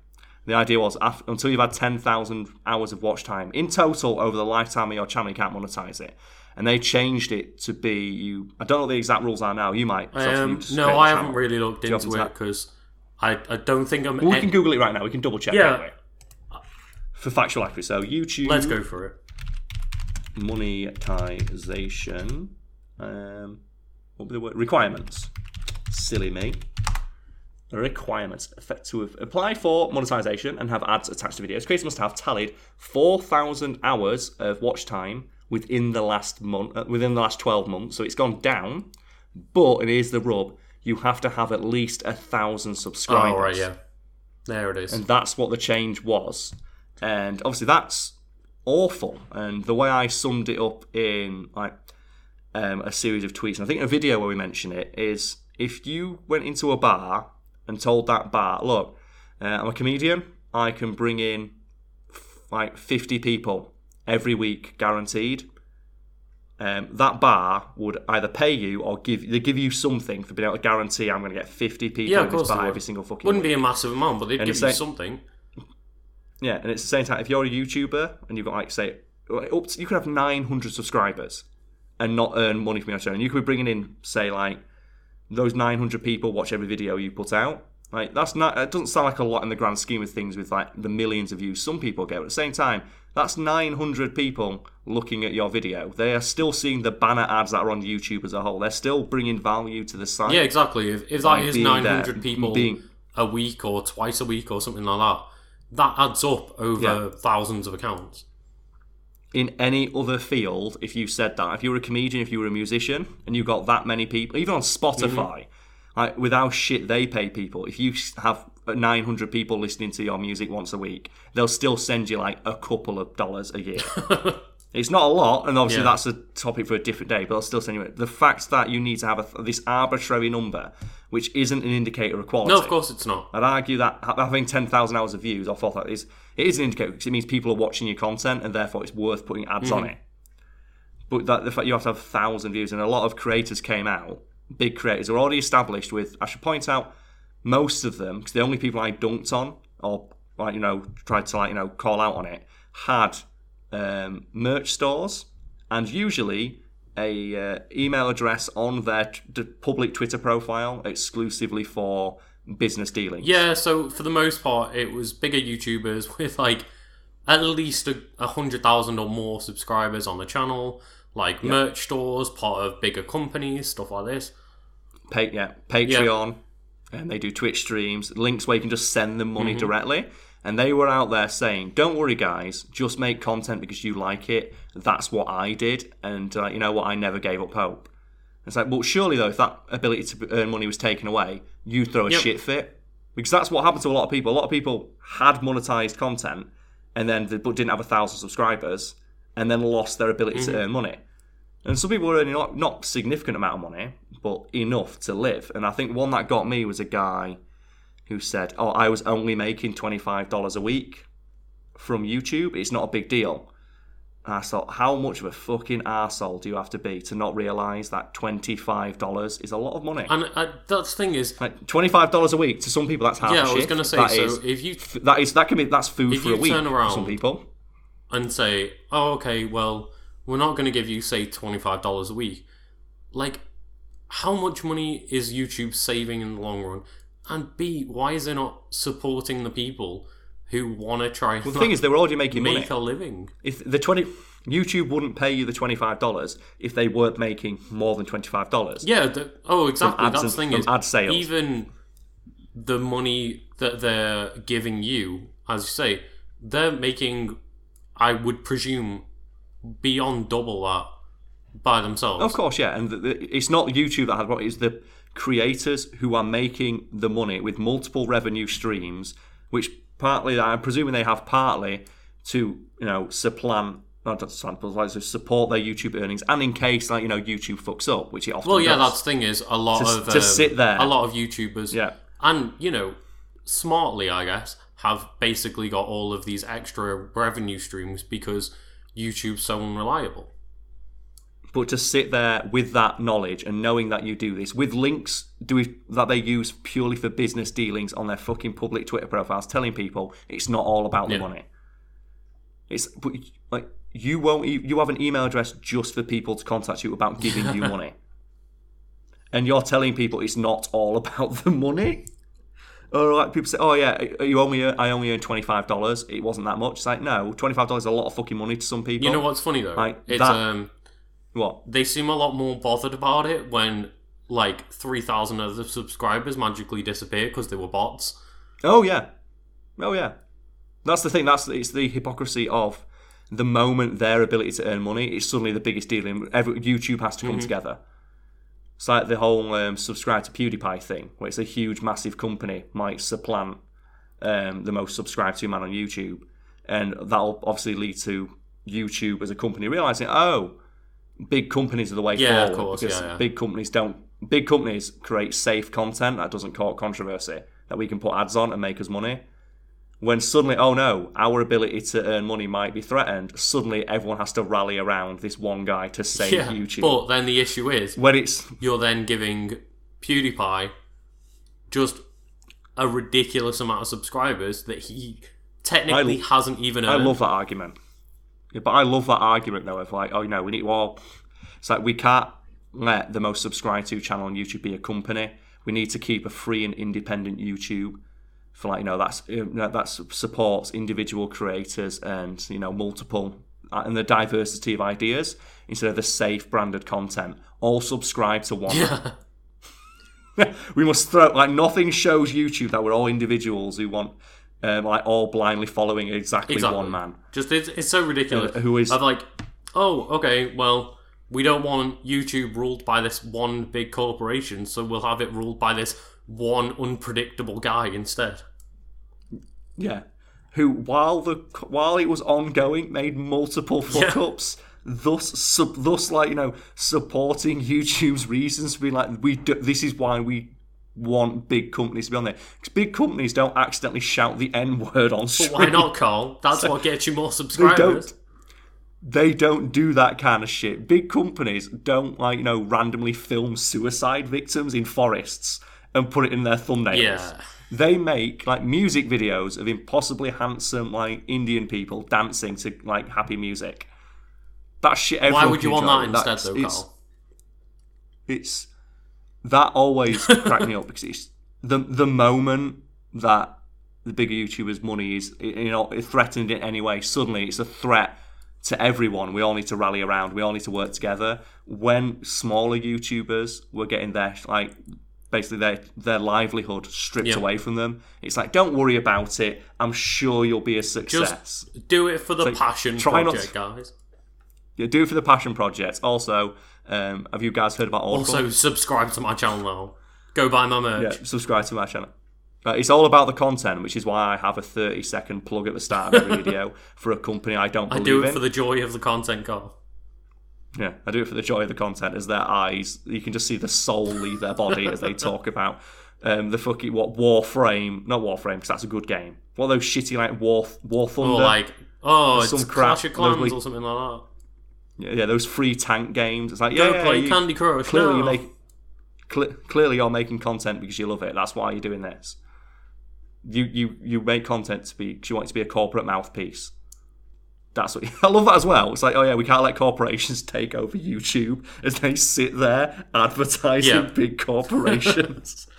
The idea was af- until you've had 10,000 hours of watch time in total over the lifetime of your channel, you can't monetize it. And they changed it to be you. I don't know what the exact rules are now. You might. Um, no, I haven't really looked you into it because I, I don't think I'm. Well, we can Google it right now. We can double check. Yeah. Anyway. For factual accuracy. So YouTube Let's go for it. monetization. Um, what were the word? Requirements. Silly me. Requirements to apply for monetization and have ads attached to videos. Creators must have tallied four thousand hours of watch time within the last month, uh, within the last twelve months. So it's gone down, but it is the rub. You have to have at least a thousand subscribers. Oh, right, yeah. There it is. And that's what the change was. And obviously that's awful. And the way I summed it up in like um, a series of tweets, and I think a video where we mention it, is if you went into a bar and told that bar, look, uh, I'm a comedian, I can bring in f- like 50 people every week guaranteed. Um, that bar would either pay you or give they give you something for being able to guarantee I'm going to get 50 people Yeah, in this bar every single fucking Wouldn't week. be a massive amount, but they'd And give you like- something. Yeah, and it's the same time. If you're a YouTuber and you've got like say, up to, you could have 900 subscribers and not earn money from your channel. And you could be bringing in say like those 900 people watch every video you put out. Like that's not. It doesn't sound like a lot in the grand scheme of things with like the millions of views some people get. But at the same time, that's 900 people looking at your video. They are still seeing the banner ads that are on YouTube as a whole. They're still bringing value to the site. Yeah, exactly. If, if that Like is being there, 900 people being- a week or twice a week or something like that, that adds up over Yeah. thousands of accounts. In any other field, if you said that, if you were a comedian, if you were a musician, and you got that many people, even on Spotify, mm-hmm. like with how shit they pay people, if you have 900 people listening to your music once a week, they'll still send you like a couple of dollars a year. it's not a lot, and obviously Yeah. that's a topic for a different day, but they'll still send you it. The fact that you need to have a, this arbitrary number, which isn't an indicator of quality. No, of course it's not. I'd argue that having 10,000 hours of views or four thousand is it is an indicator because it means people are watching your content and therefore it's worth putting ads on it. But that the fact you have to have thousand views and a lot of creators came out, big creators are already established with. I should point out most of them because the only people I dunked on or like you know tried to like you know call out on it had um, merch stores and usually a uh, email address on their t- public Twitter profile exclusively for business dealings. Yeah, so for the most part, it was bigger YouTubers with like at least a, a hundred thousand or more subscribers on the channel, like merch stores, part of bigger companies, stuff like this. Pay, yeah, Patreon, and they do Twitch streams, links where you can just send them money directly. And they were out there saying, "Don't worry, guys, just make content because you like it. That's what I did, and uh, you know what? I never gave up hope." It's like, well, surely though, if that ability to earn money was taken away, you throw a Yep. shit fit because that's what happened to a lot of people. A lot of people had monetized content and then they, but didn't have a thousand subscribers, and then lost their ability to mm-hmm. earn money. And some people were earning not, not significant amount of money, but enough to live. And I think one that got me was a guy who said, "Oh, I was only making twenty five dollars a week from YouTube. It's not a big deal." I thought, how much of a fucking arsehole do you have to be to not realise that twenty five dollars is a lot of money? And uh, that's the thing is, Like twenty five dollars a week to some people, that's half. yeah, I was going to say, That so is- if you that is that can be that's food for a week turn for around- some people. and say, oh, okay, well, we're not going to give you, say, $25 a week. Like, how much money is YouTube saving in the long run? And B, why is it not supporting the people who want to try and The thing is, they were already making money. make a living? If the twenty YouTube wouldn't pay you the twenty five dollars if they weren't making more than twenty five dollars. Yeah, the, oh, exactly. That's and- the thing is, ad sales. even the money that they're giving you, as you say, they're making, I would presume, beyond double that by themselves. Of course, yeah, and the, the, it's not YouTube that has what it's the creators who are making the money with multiple revenue streams, which partly I'm presuming they have partly to you know supplant. Not just supplant, like to support their YouTube earnings, and in case like you know YouTube fucks up, which it often does. Well, yeah, does. that's the thing is a lot To- of to um, sit there. a lot of YouTubers, Yeah. and you know, smartly, I guess, have basically got all of these extra revenue streams because YouTube's so unreliable. But to sit there with that knowledge and knowing that you do this with links do we, that they use purely for business dealings on their fucking public Twitter profiles, telling people it's not all about the money. It's but, like you won't you have an email address just for people to contact you about giving you money, and you're telling people it's not all about the money. Or like people say, oh yeah, you only earn, I only earned twenty five dollars. It wasn't that much. It's like no, twenty five dollars is a lot of fucking money to some people. You know what's funny though? Like, it's that- um what? they seem a lot more bothered about it when like 3000 of the subscribers magically disappear because they were bots. Oh yeah, oh yeah. That's the thing. That's it's the hypocrisy of the moment their ability to earn money is suddenly the biggest deal. In every YouTube has to come together. It's like the whole um, subscribe to PewDiePie thing, where it's a huge, massive company might supplant um, the most subscribed to man on YouTube, and that'll obviously lead to YouTube as a company realizing, oh, big companies are the way Yeah, of forward course, because yeah, yeah. big companies don't. Big companies create safe content that doesn't cause controversy that we can put ads on and make us money. When suddenly, oh no, our ability to earn money might be threatened. Suddenly, everyone has to rally around this one guy to save Yeah. YouTube. But then the issue is when it's you're then giving PewDiePie just a ridiculous amount of subscribers that he technically I- hasn't even Earned. I love that argument. Yeah, but I love that argument though of like, oh no, we need to all. It's like we can't let the most subscribed to channel on YouTube be a company. We need to keep a free and independent YouTube for like you know that's that supports individual creators and you know multiple uh, and the diversity of ideas instead of the safe branded content. All subscribe to one. Yeah. we must throw like nothing shows YouTube that we're all individuals who want um, like all blindly following exactly, Exactly. one man. Just it's, it's so ridiculous. Uh, who is- Of like, oh, okay, well, we don't want YouTube ruled by this one big corporation, so we'll have it ruled by this one unpredictable guy instead. Yeah, who while the while it was ongoing made multiple fuck Yeah. ups, thus sub, thus like you know supporting YouTube's reasons to be like we do, this is why we want big companies to be on there because big companies don't accidentally shout the n word on But why not, Carl? That's what gets you more subscribers. They don't. They don't do that kind of shit. Big companies don't like you know randomly film suicide victims in forests and put it in their thumbnails. Yeah. They make like music videos of impossibly handsome like Indian people dancing to like happy music. That shit. Why would you want that instead, though, Carl? It's that always cracked me up because it's the the moment that the bigger YouTubers' money is you know threatened in any way. Suddenly, it's a threat to everyone. We all need to rally around. We all need to work together. When smaller YouTubers were getting their like basically their their livelihood stripped Yeah. away from them, it's like don't worry about it. I'm sure you'll be a success. Just Do it for the passion try not project, guys. Yeah, do it for the passion project. Also, um, have you guys heard about Audible? Also, subscribe to my channel now. Go buy my merch. Yeah, subscribe to my channel. Uh, it's all about the content, which is why I have a 30 second plug at the start of every video for a company I don't I do it in. for the joy of the content, Carl. Yeah, I do it for the joy of the content as their eyes, you can just see the soul leave their body as they talk about um, the fucking, what, Warframe, not Warframe, because that's a good game. What those shitty, like, War, War Thunder? Or like, oh, it's Some crap. Clash of Clans like- or something like that. Yeah, yeah, those free tank games. It's like, yeah, Go yeah, play you- Candy Crush. clearly no. you make cle clearly you're making content because you love it that's why you're doing this you you you make content to be you want it to be a corporate mouthpiece that's what i love that as well it's like oh yeah we can't let corporations take over youtube as they sit there advertising Yeah. big corporations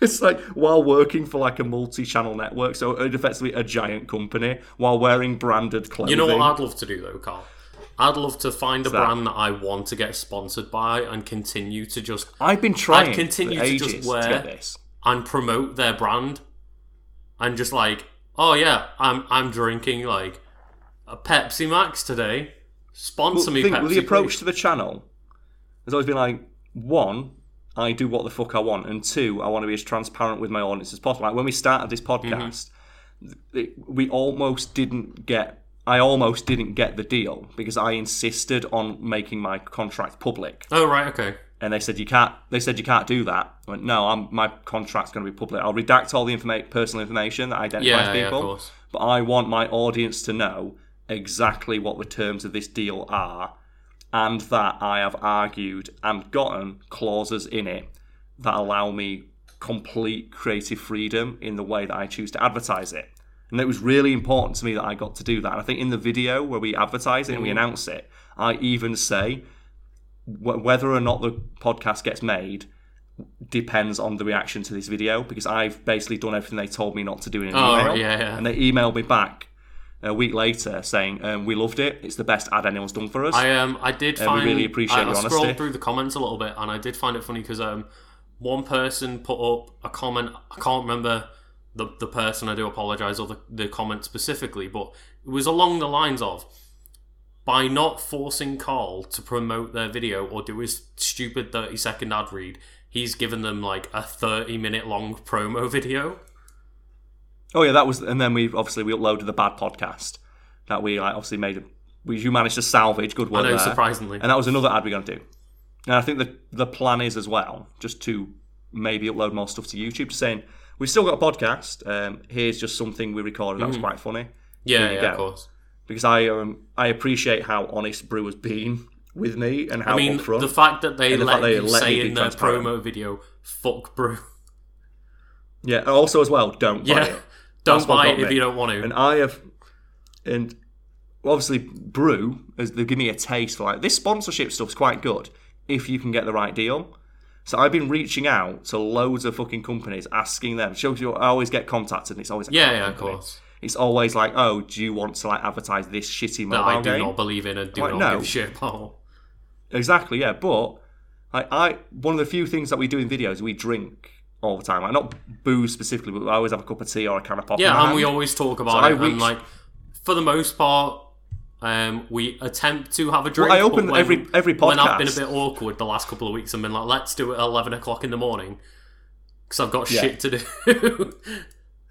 It's like while working for like a multi-channel network, so uh, effectively a giant company, while wearing branded clothing. You know what I'd love to do though, Carl? I'd love to find a brand that I want to get sponsored by and continue to just I've been trying I'd continue to just wear- to this. and promote their brand and just like, oh yeah, I'm I'm drinking like a Pepsi Max today. Sponsor Well, me, think, Pepsi. with the approach please. to the channel has always been like one, I do what the fuck I want, and two, I want to be as transparent with my audience as possible. Like when we started this mm-hmm. podcast, it- we almost didn't get. I almost didn't get the deal because I insisted on making my contract public, Oh right, okay. and they said you can't. They said you can't do that. I went, no, I'm, my contract's going to be public. I'll redact all the informa- personal information that identifies Yeah, yeah, of course. but I want my audience to know exactly what the terms of this deal are and that I have argued and gotten clauses in it that allow me complete creative freedom in the way that I choose to advertise it. And it was really important to me that I got to do that. And I think in the video where we advertise it and we announce it, I even say wh- whether or not the podcast gets made depends on the reaction to this video because I've basically done everything they told me not to do in an Oh, email. yeah, yeah. And they emailed me back a week later saying, um, "We loved it. It's the best ad anyone's done for us." I um I did we find really appreciate I, your I honesty. scrolled through the comments a little bit and I did find it funny because um one person put up a comment I can't remember the the person I do apologize or the, the comment specifically but it was along the lines of by not forcing Carl to promote their video or do his stupid 30 second ad read he's given them like a 30 minute long promo video Oh yeah, that was, and then we obviously we uploaded the bad podcast that we like, obviously made. We you managed to salvage good work. I know there, surprisingly and that was another ad we're going to do. And I think the the plan is as well, just to maybe upload more stuff to YouTube. Just saying, we've still got a podcast. Um, here's just something we recorded that was quite funny. yeah you yeah of go. course Because I um I appreciate how honest Brew has been with me and how I mean upfront. the fact that they And the let fact they you let me say be in their transparent. promo video fuck brew yeah. and Also as well, don't buy Yeah. it. Don't That's what buy got it if me. you don't want to. And I have, and obviously Brew, as they give me a taste for like this sponsorship stuff's quite good if you can get the right deal. So I've been reaching out to loads of fucking companies, asking them. Shows you, I always get contacted, and it's always a yeah, crap yeah, of course. It's always like, oh, do you want to like advertise this shitty That mobile I do game? not believe in and do Like, not no. give a shit about. Exactly, yeah. But like, I one of the few things that we do in videos, we drink all the time. Like not booze specifically, but I always have a cup of tea or a can of pop. Yeah, and we always talk about it I it, and like for the most part, um, we attempt to have a drink. I open when- every- every When I've been a bit awkward the last couple of weeks, and been like, "Let's do it at eleven o'clock in the morning," because I've got Yeah. shit to do.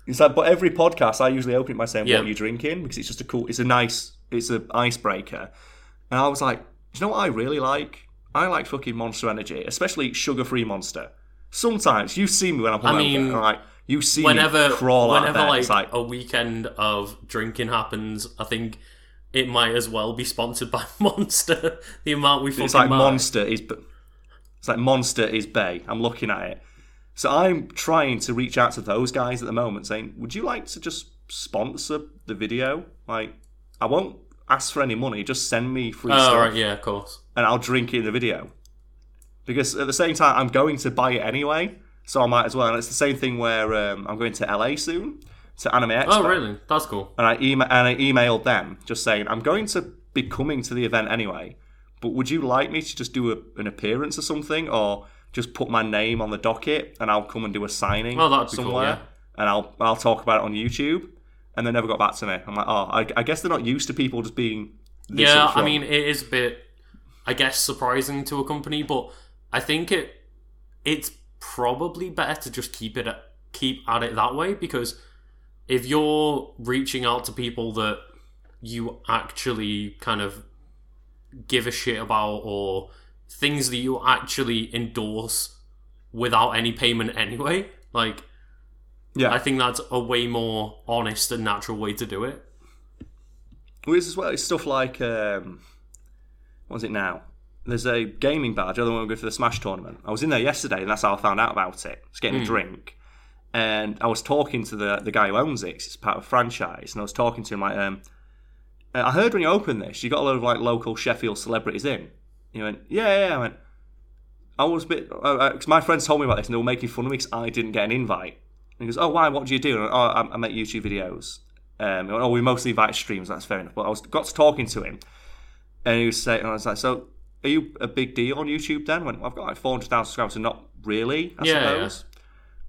It's like, but every podcast I usually open it by saying Yeah. what are you drinking because it's just a cool, it's a nice, it's an icebreaker. And I was like, do you know what I really like? I like fucking Monster Energy, especially sugar-free Monster. Sometimes you see me when I'm hungover, mean, and like you see whenever, me crawl out of whenever like, like, a weekend of drinking happens, I think it might as well be sponsored by Monster. the amount we fucking it's like buy. Monster is, it's like Monster is Bay. I'm looking at it, so I'm trying to reach out to those guys at the moment, saying, would you like to just sponsor the video? Like, I won't ask for any money. Just send me free Oh stuff. right, yeah, of course. and I'll drink it in the video. Because at the same time, I'm going to buy it anyway, so I might as well. And it's the same thing where um, I'm going to LA soon to Anime oh, Expo, Oh really? That's cool. and I ema- and I emailed them just saying I'm going to be coming to the event anyway, but would you like me to just do a, an appearance or something, or just put my name on the docket and I'll come and do a signing Oh, that'd be cool, somewhere, yeah. and I'll I'll talk about it on YouTube. And they never got back to me. I'm like, oh, I, I guess they're not used to people just being. This Yeah, I mean, it is a bit, I guess, surprising to a company, but I think it it's probably better to just keep it at, keep at it that way because if you're reaching out to people that you actually kind of give a shit about or things that you actually endorse without any payment anyway, like yeah, I think that's a way more honest and natural way to do it. Well, as well. It's stuff like um, what is it now? There's a gaming badge. I don't want to go for the Smash tournament. I was in there yesterday, and that's how I found out about it. I was getting a drink, and I was talking to the the guy who owns it. 'cause it's part of a franchise, and I was talking to him like, um, uh, I heard when you opened this, you got a lot of like local Sheffield celebrities in. He went, yeah, yeah. yeah." I went, I was a bit because my friends told me about this, and they were making fun of me because I didn't get an invite. And he goes, oh, why? What do you do? And I, went, oh, I, I make YouTube videos. Um, went, oh, we mostly invite streams. That's fair enough. But I was got to talking to him, and he was saying, and I was like, so are you a big deal on YouTube then? I went, well, I've got like 400,000 subscribers, so not really, I Yeah, suppose.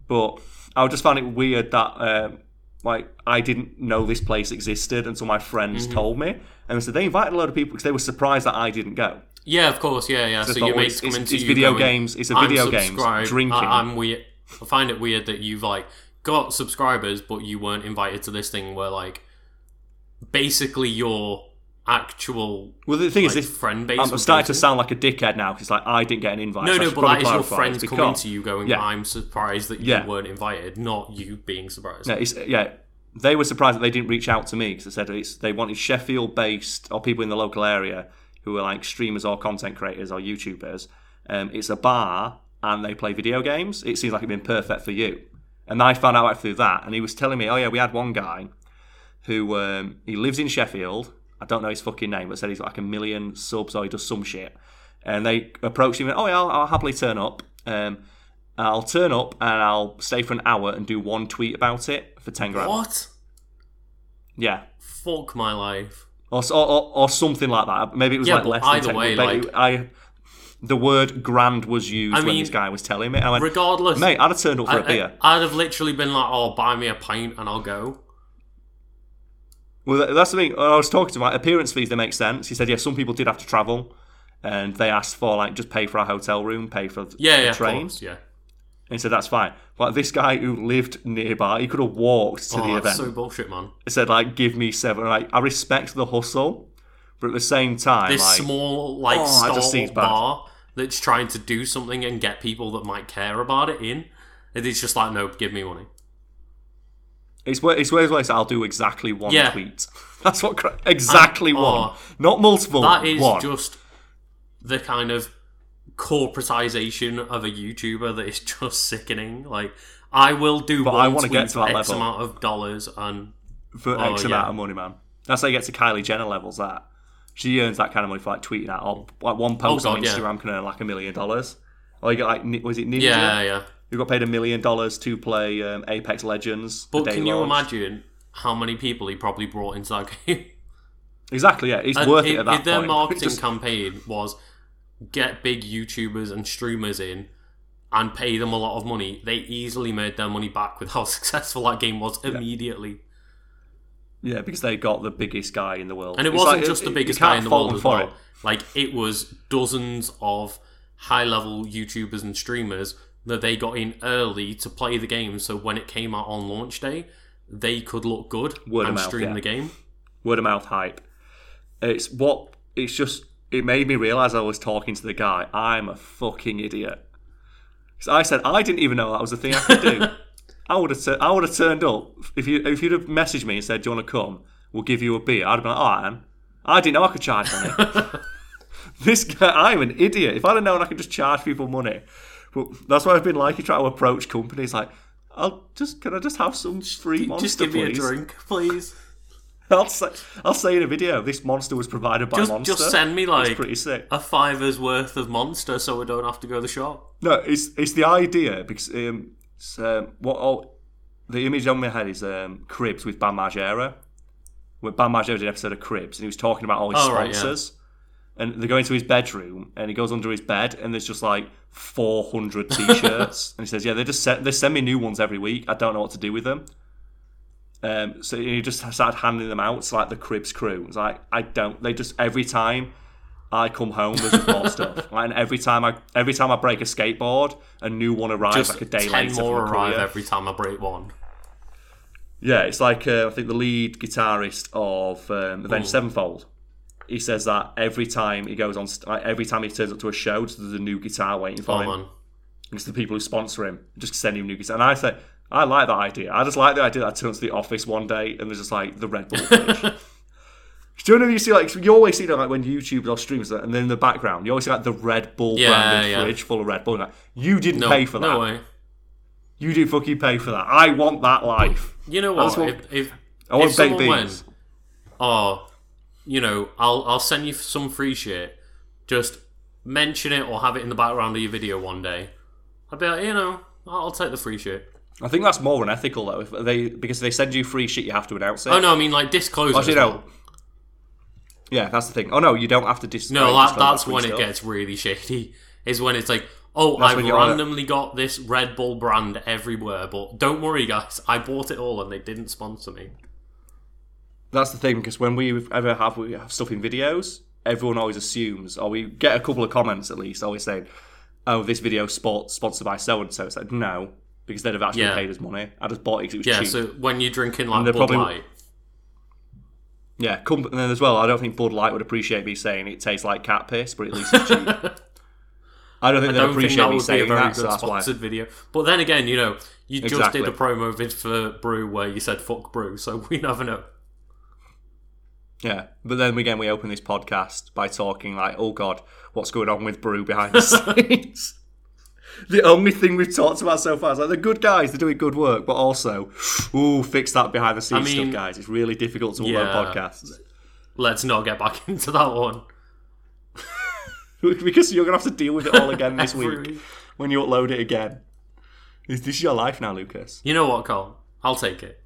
But I just found it weird that um, like I didn't know this place existed until my friends Mm-hmm. told me, and so they invited a lot of people because they were surprised that I didn't go. Yeah, of course. Yeah, yeah. So, your thought, mates come into it's video going, games- it's a video game. subscribed." drinking. I, I'm weird. I find it weird that you've like got subscribers, but you weren't invited to this thing where like basically your actual Well, the thing like, is, this friend base. I'm starting to sound like a dickhead now because like I didn't get an invite. No, so no, but that is your friends this coming to you going, Yeah. "I'm surprised that you Yeah. weren't invited," not you being surprised. Yeah, it's, yeah, they were surprised that they didn't reach out to me because they said it's, they wanted Sheffield-based or people in the local area who are like streamers or content creators or YouTubers. Um, it's a bar and they play video games. It seems like it'd been perfect for you. And I found out through that, and he was telling me, oh yeah, we had one guy who um, he lives in Sheffield. I don't know his fucking name, but said he's got like a million subs or he does some shit. And they approached him and, oh yeah, I'll, I'll happily turn up. Um, I'll turn up and I'll stay for an hour and do one tweet about it for 10 grand. What? Yeah. Fuck my life. Or, or, or something like that. Maybe it was Yeah, like less either than 10 way, like- I, the word grand was used I when this guy was telling me. I went, Regardless, mate, I'd have turned up for I, a beer. I, would have literally been like, "Oh, buy me a pint and I'll go." Well, that's the thing. I was talking to my appearance fees, they make sense. He said, yeah, some people did have to travel. And they asked for, like, just pay for a hotel room, pay for Yeah, the yeah, train. course, yeah. And he said, that's fine. But this guy who lived nearby, he could have walked to Oh, the that's event. so bullshit, man. He said, like, give me seven. Like, I respect the hustle, but at the same time, This like, small like Oh, just stall bar that's trying to do something and get people that might care about it in. It is just like, no, give me money. It's where it's where it's, I'll do exactly one Yeah. tweet. That's what cra- exactly And- one, oh, not multiple. That is one. just the kind of corporatization of a YouTuber that is just sickening. Like, I will do But one I wanna tweet get to that for X level. amount of dollars and for Oh, X yeah. amount of money, man. That's how you get to Kylie Jenner levels. That she earns that kind of money for like tweeting out or like one oh, post Oh, on God, yeah. Instagram can earn like a million dollars. Or you get like Ni- was it Ninja? yeah, yeah. You got paid a million dollars to play um, Apex Legends. But can you imagine how many people he probably brought into that game? Exactly. Yeah, it's And worth if, it at that if their point. marketing Just- campaign was get big YouTubers and streamers in and pay them a lot of money, they easily made their money back with how successful that game was immediately. yeah, because they got the biggest guy in the world, And it It's wasn't like, just the biggest guy in the world as well. it. Like it was dozens of high level YouTubers and streamers that they got in early to play the game so when it came out on launch day, they could look good Word of and mouth, stream yeah. the game. word of mouth hype. It's what it's just. It made me realize I was talking to the guy. I'm a fucking idiot. 'Cause I said I didn't even know that was a thing I could do. I would have. I would have turned up if you if you'd have messaged me and said, "Do you want to come? We'll give you a beer." I'd have been like, "Oh, am." I didn't know I could charge money." this guy, I'm an idiot. If I'd have known I could just charge people money, but that's why I've been like, you try to approach companies like, "I'll just can I just have some free monster, Just give me a drink, please. I'll say, I'll say in a video, this monster was provided by Just, Monster. just send me like It's pretty sick. a fiver's worth of monster so we don't have to go to the shop. No, it's it's the idea because um, um, what all, the image on my head is um, Cribs with Bam Margera. When Bam Margera did an episode of Cribs, and he was talking about all his Oh, right, yeah. And they go into his bedroom, and he goes under his bed, and there's just like 400 t-shirts. and he says, "Yeah, they just send, they send me new ones every week. I don't know what to do with them." Um, so he just started handing them out to like the Cribs crew. It's like I don't. They just every time I come home, there's more stuff. Like, and every time I every time I break a skateboard, a new one arrives Just like a day ten later. more arrive every time I break one. Yeah, it's like uh, I think the lead guitarist of um, Avenged Sevenfold. He says that every time he goes on, like, every time he turns up to a show, there's a new guitar waiting for Oh him. man. It's the people who sponsor him just send him new guitar. And I say, I like that idea. I just like the idea that I turn up to the office one day and there's just like the Red Bull fridge. Do you know you see like you always see that like when YouTube or streams and then in the background you always see like the Red Bull Yeah, branded yeah. fridge full of Red Bull. And, like, you didn't No, pay for that. no way. You didn't fucking pay for that. I want that life. You know I what? just want- if if, I want if baked beans. went, oh, you know, I'll I'll send you some free shit. Just mention it or have it in the background of your video one day. I'd be like, you know, I'll take the free shit. I think that's more unethical though. If they because they send you free shit, you have to announce it. Oh no, I mean like disclose it. Actually, no. well. Yeah, that's the thing. Oh no, you don't have to dis- No, that, disclose that's free when it gets really shady. Is when it's like, oh, I've when you're on it. randomly got this Red Bull brand everywhere, but don't worry, guys, I bought it all and they didn't sponsor me. That's the thing because when we ever have we have stuff in videos, everyone always assumes, or we get a couple of comments at least, always saying, "Oh, this video sport sponsored by so and so." It's like no, because they'd have actually Yeah. paid us money. I just bought it because it was Yeah, cheap. so when you're drinking like Bud probably- Light, yeah, com- and then as well, I don't think Bud Light would appreciate me saying it tastes like cat piss, but at least it's cheap. I don't think I they'd don't think appreciate that me would be a saying very that, good so that's why. sponsored video. But then again, you know, you just did a promo vid for Brew where you said "fuck Brew," so we never know. Yeah, but then again, we open this podcast by talking like, "Oh God, what's going on with Brew behind the scenes?" the only thing we've talked about so far is like they're good guys, they're doing good work, but also, ooh, fix that behind the scenes I mean, stuff, guys. It's really difficult to upload yeah. podcasts Let's not get back into that one. because you're gonna have to deal with it all again this week when you upload it again. This this is your life now, Lucas. You know what, Carl? I'll take it.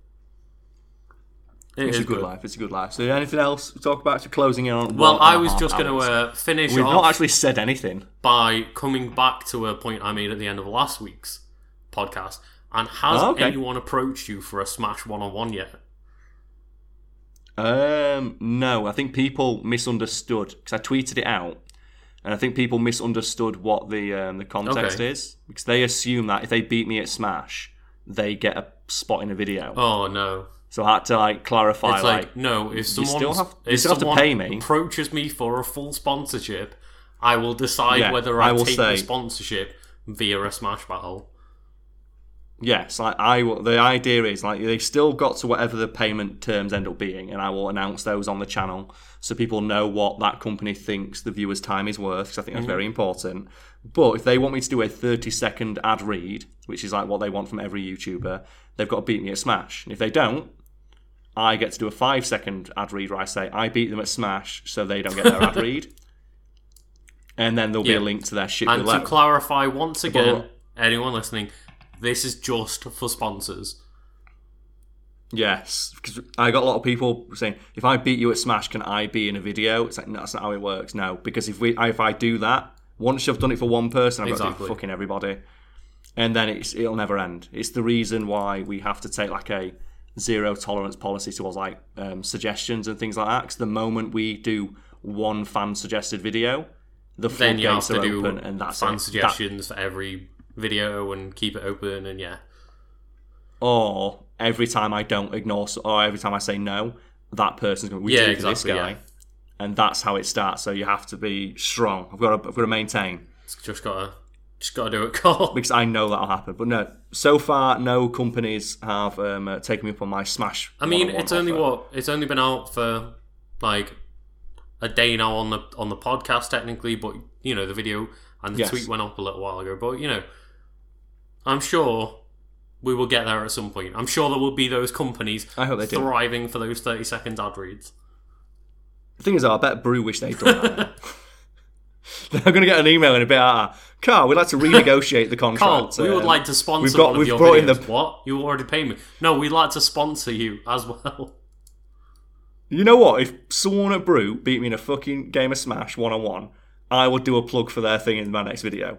It It's a good, life. It's a good life. So, anything else to talk about? To closing in on. Well, I was just going to uh, finish We've not actually said anything. by coming back to a point I made at the end of last week's podcast. And has Oh, okay. anyone approached you for a Smash one on one yet? Um, no, I think people misunderstood because I tweeted it out, and I think people misunderstood what the um, the context Okay. is because they assume that if they beat me at Smash, they get a spot in a video. Oh no! So I had to like clarify, It's like, like, no. If someone still have- you if still have to someone pay me. approaches me for a full sponsorship, I will decide Yeah, whether I I, will take say- the sponsorship via a Smash battle. yes, like I will. The idea is like they still got to whatever the payment terms end up being, and I will announce those on the channel so people know what that company thinks the viewer's time is worth. Because I think that's mm-hmm. very important. But if they want me to do a 30 second ad read, which is like what they want from every YouTuber, they've got to beat me at Smash. And if they don't, I get to do a five second ad read where I say I beat them at Smash, so they don't get their ad read. And then there'll be a link to their ship And below. to clarify once again, But- anyone listening, this is just for sponsors. Yes, because I got a lot of people saying, if I beat you at Smash, can I be in a video? It's like, no, that's not how it works. No, because if we, if I do that, once you've done it for one person, I've got to do it for fucking everybody, and then it's it'll never end. It's the reason why we have to take like a zero tolerance policy towards like um, suggestions and things like that. Because the moment we do one fan suggested video, the Then you have to do open, and that's fan it. That- suggestions for every video and keep it open. And yeah, or every time I don't ignore, or every time I say no, that person's going to we Yeah, do it this guy, yeah. and that's how it starts. So you have to be strong. I've got to, I've got to maintain it's just gotta just gotta do it, Carl. because I know that'll happen. But no, so far no companies have um, uh, taken me up on my Smash. I mean, it's only offer. what it's only been out for like a day now on the on the podcast technically, but you know the video and the Yes. tweet went up a little while ago. But you know, I'm sure we will get there at some point. I'm sure there will be those companies I hope they do. thriving for those 30 second ad reads. The thing is, I bet Brew wish they'd done that. They're going to get an email in a bit. Carl, we'd like to renegotiate the contract. Carl, we would Um, like to sponsor we've got- one we've your brought in videos. the- What? You already paid me. No, we'd like to sponsor you as well. You know what? If someone at Brew beat me in a fucking game of Smash one on one, I would do a plug for their thing in my next video.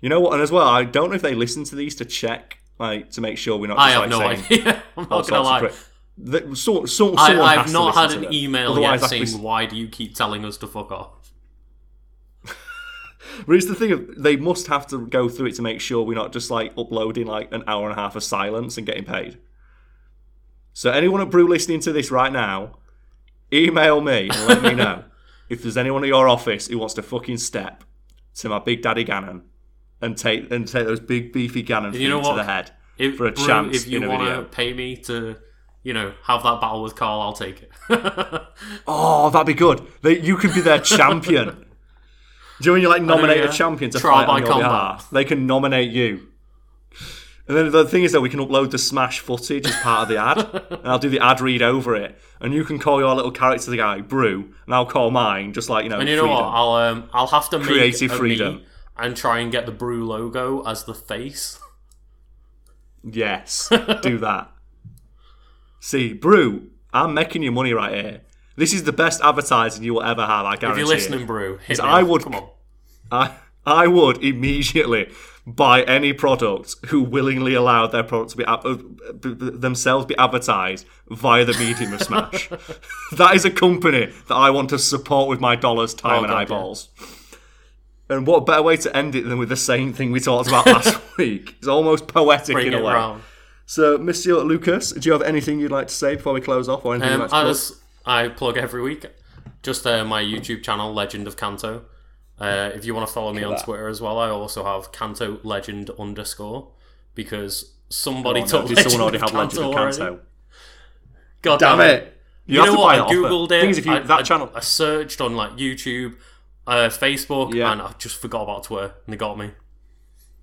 You know what? And as well, I don't know if they listen to these to check, like, to make sure we're not. Just, I have like, no saying idea. I'm not gonna of lie. that- so, so, I, I've not had an email Otherwise, yet be- saying why do you keep telling us to fuck off. But it's the thing of they must have to go through it to make sure we're not just like uploading like an hour and a half of silence and getting paid. So anyone at Brew listening to this right now, email me and let me know if there's anyone at your office who wants to fucking step to my big daddy Ganon and take and take those big beefy feet you know to the head If, for a Brew, chance if you want to pay me to, you know, have that battle with Carl, I'll take it. Oh, that'd be good. You could be their champion. Do you know when you like nominate yeah. a champion to Trial fight by on your combat. behalf? They can nominate you. And then the thing is that we can upload the Smash footage as part of the ad, and I'll do the ad read over it, and you can call your little character the guy Brew, and I'll call mine just like you know. and you know what? I'll um, I'll have to make Creative freedom. and try and get the Brew logo as the face. Yes, do that. See, Brew, I'm making you money right here. This is the best advertising you will ever have. I guarantee. If you're it. listening, Brew, hit I would- Come on. I I would immediately buy any product who willingly allowed their product to be uh, themselves be advertised via the medium of Smash. that is a company that I want to support with my dollars, time, Oh, and God, yeah. eyeballs. And what better way to end it than with the same thing we talked about last week? It's almost poetic Bring in a it way. around. So, Monsieur Lucas, do you have anything you'd like to say before we close off, or anything Um, like to plug? I plug every week, just uh, my YouTube channel, Legend of Kanto. Uh, if you want to follow me on that. Twitter as well, I also have Kanto Legend underscore because somebody Oh, no, took Legend someone already have Legend of already. Kanto? God Damn it! You, have know what? I it googled it. Thing is, if you- I, that I- channel- I searched on like YouTube, uh, Facebook, Yeah. and I just forgot about Twitter, and they got me.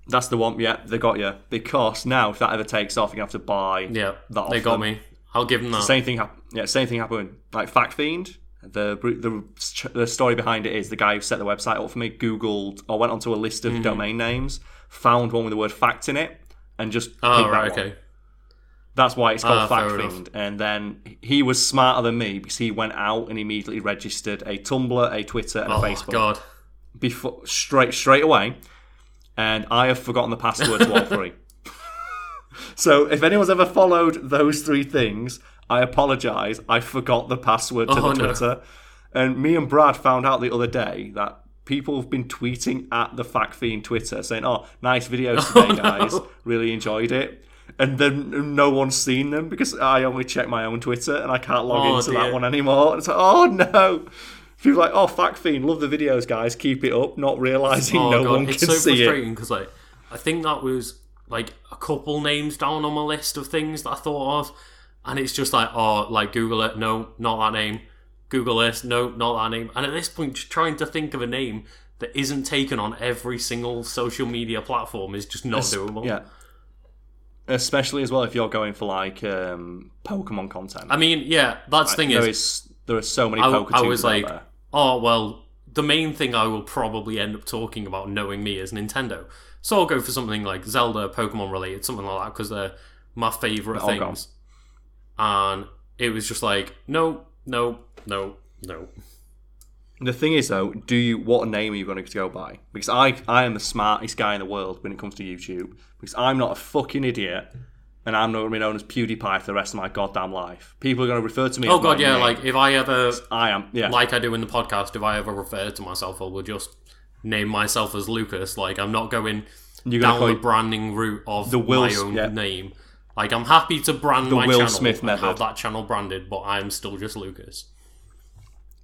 That's the one. Yeah, they got you because now if that ever takes off, you have to buy. Yeah, that they got them. me. I'll give them that. Same thing happened. Yeah, same thing happened. Like Fact Fiend, the the the story behind it is the guy who set the website up for me googled or went onto a list Mm-hmm. of domain names, found one with the word fact in it, and just oh picked that right, okay. That's why it's called Ah, Fact fair enough. Fiend. And then he was smarter than me because he went out and immediately registered a Tumblr, a Twitter, and a Oh Facebook god. before straight straight away. And I have forgotten the password to all three. So if anyone's ever followed those three things, I apologise. I forgot the password to Oh, the no. Twitter. And me and Brad found out the other day that people have been tweeting at the Fact Fiend Twitter saying, "Oh, nice videos oh, today, Oh, no. guys. Really enjoyed it." And then no one's seen them because I only check my own Twitter and I can't log Oh, into dear. that one anymore. And it's like, oh no. People are like, oh, Fact Fiend, love the videos, guys. Keep it up. Not realizing Oh no god, one it's can so see it. frustrating because like I think that was like a couple names down on my list of things that I thought of, and it's just like oh, like Google it, no, not that name. Google this, no, not that name. And at this point, just trying to think of a name that isn't taken on every single social media platform is just not doable. Yeah. Especially as well if you're going for like um, Pokemon content. I mean, yeah, that's the thing there is, is there are so many I, Poketubers I was like, there. oh well, the main thing I will probably end up talking about, knowing me, is Nintendo. So I'll go for something like Zelda, Pokemon related, something like that, because they're my favorite things. And it was just like, no, no, no, no. The thing is, though, do you what name are you going to go by? Because I I am the smartest guy in the world when it comes to YouTube. Because I'm not a fucking idiot, and I'm not going to be known as PewDiePie for the rest of my goddamn life. People are going to refer to me. Oh god, yeah, name. like if I ever, I am. Yeah, like I do in the podcast, if I ever refer to myself, I will just name myself as Lucas. Like I'm not going you're down the branding route of The Will- my own yeah. name. Like I'm happy to brand my Will channel Smith and method. have that channel branded, but I'm still just Lucas.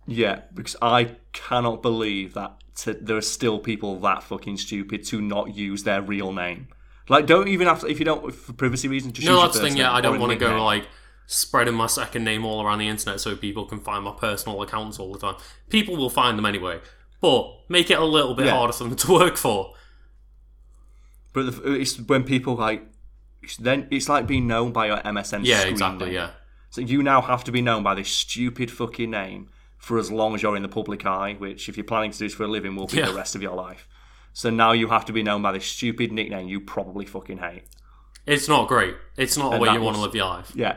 Yeah, because I cannot believe that t- there are still people that fucking stupid to not use their real name. Like, don't even have to, if you don't, for privacy reasons, just No, that's the thing. Yeah, I don't want to go like spreading my second name all around the internet so people can find my personal accounts all the time. People will find them anyway, but make it a little bit Yeah. harder for them to work for. But the, it's when people like, it's then it's like being known by your MSN. Yeah, screen exactly. name. Yeah. So you now have to be known by this stupid fucking name for as long as you're in the public eye, which, if you're planning to do this for a living, will be Yeah. the rest of your life. So now you have to be known by this stupid nickname you probably fucking hate. It's not great. It's not the And way that you want to was- live your life. Yeah.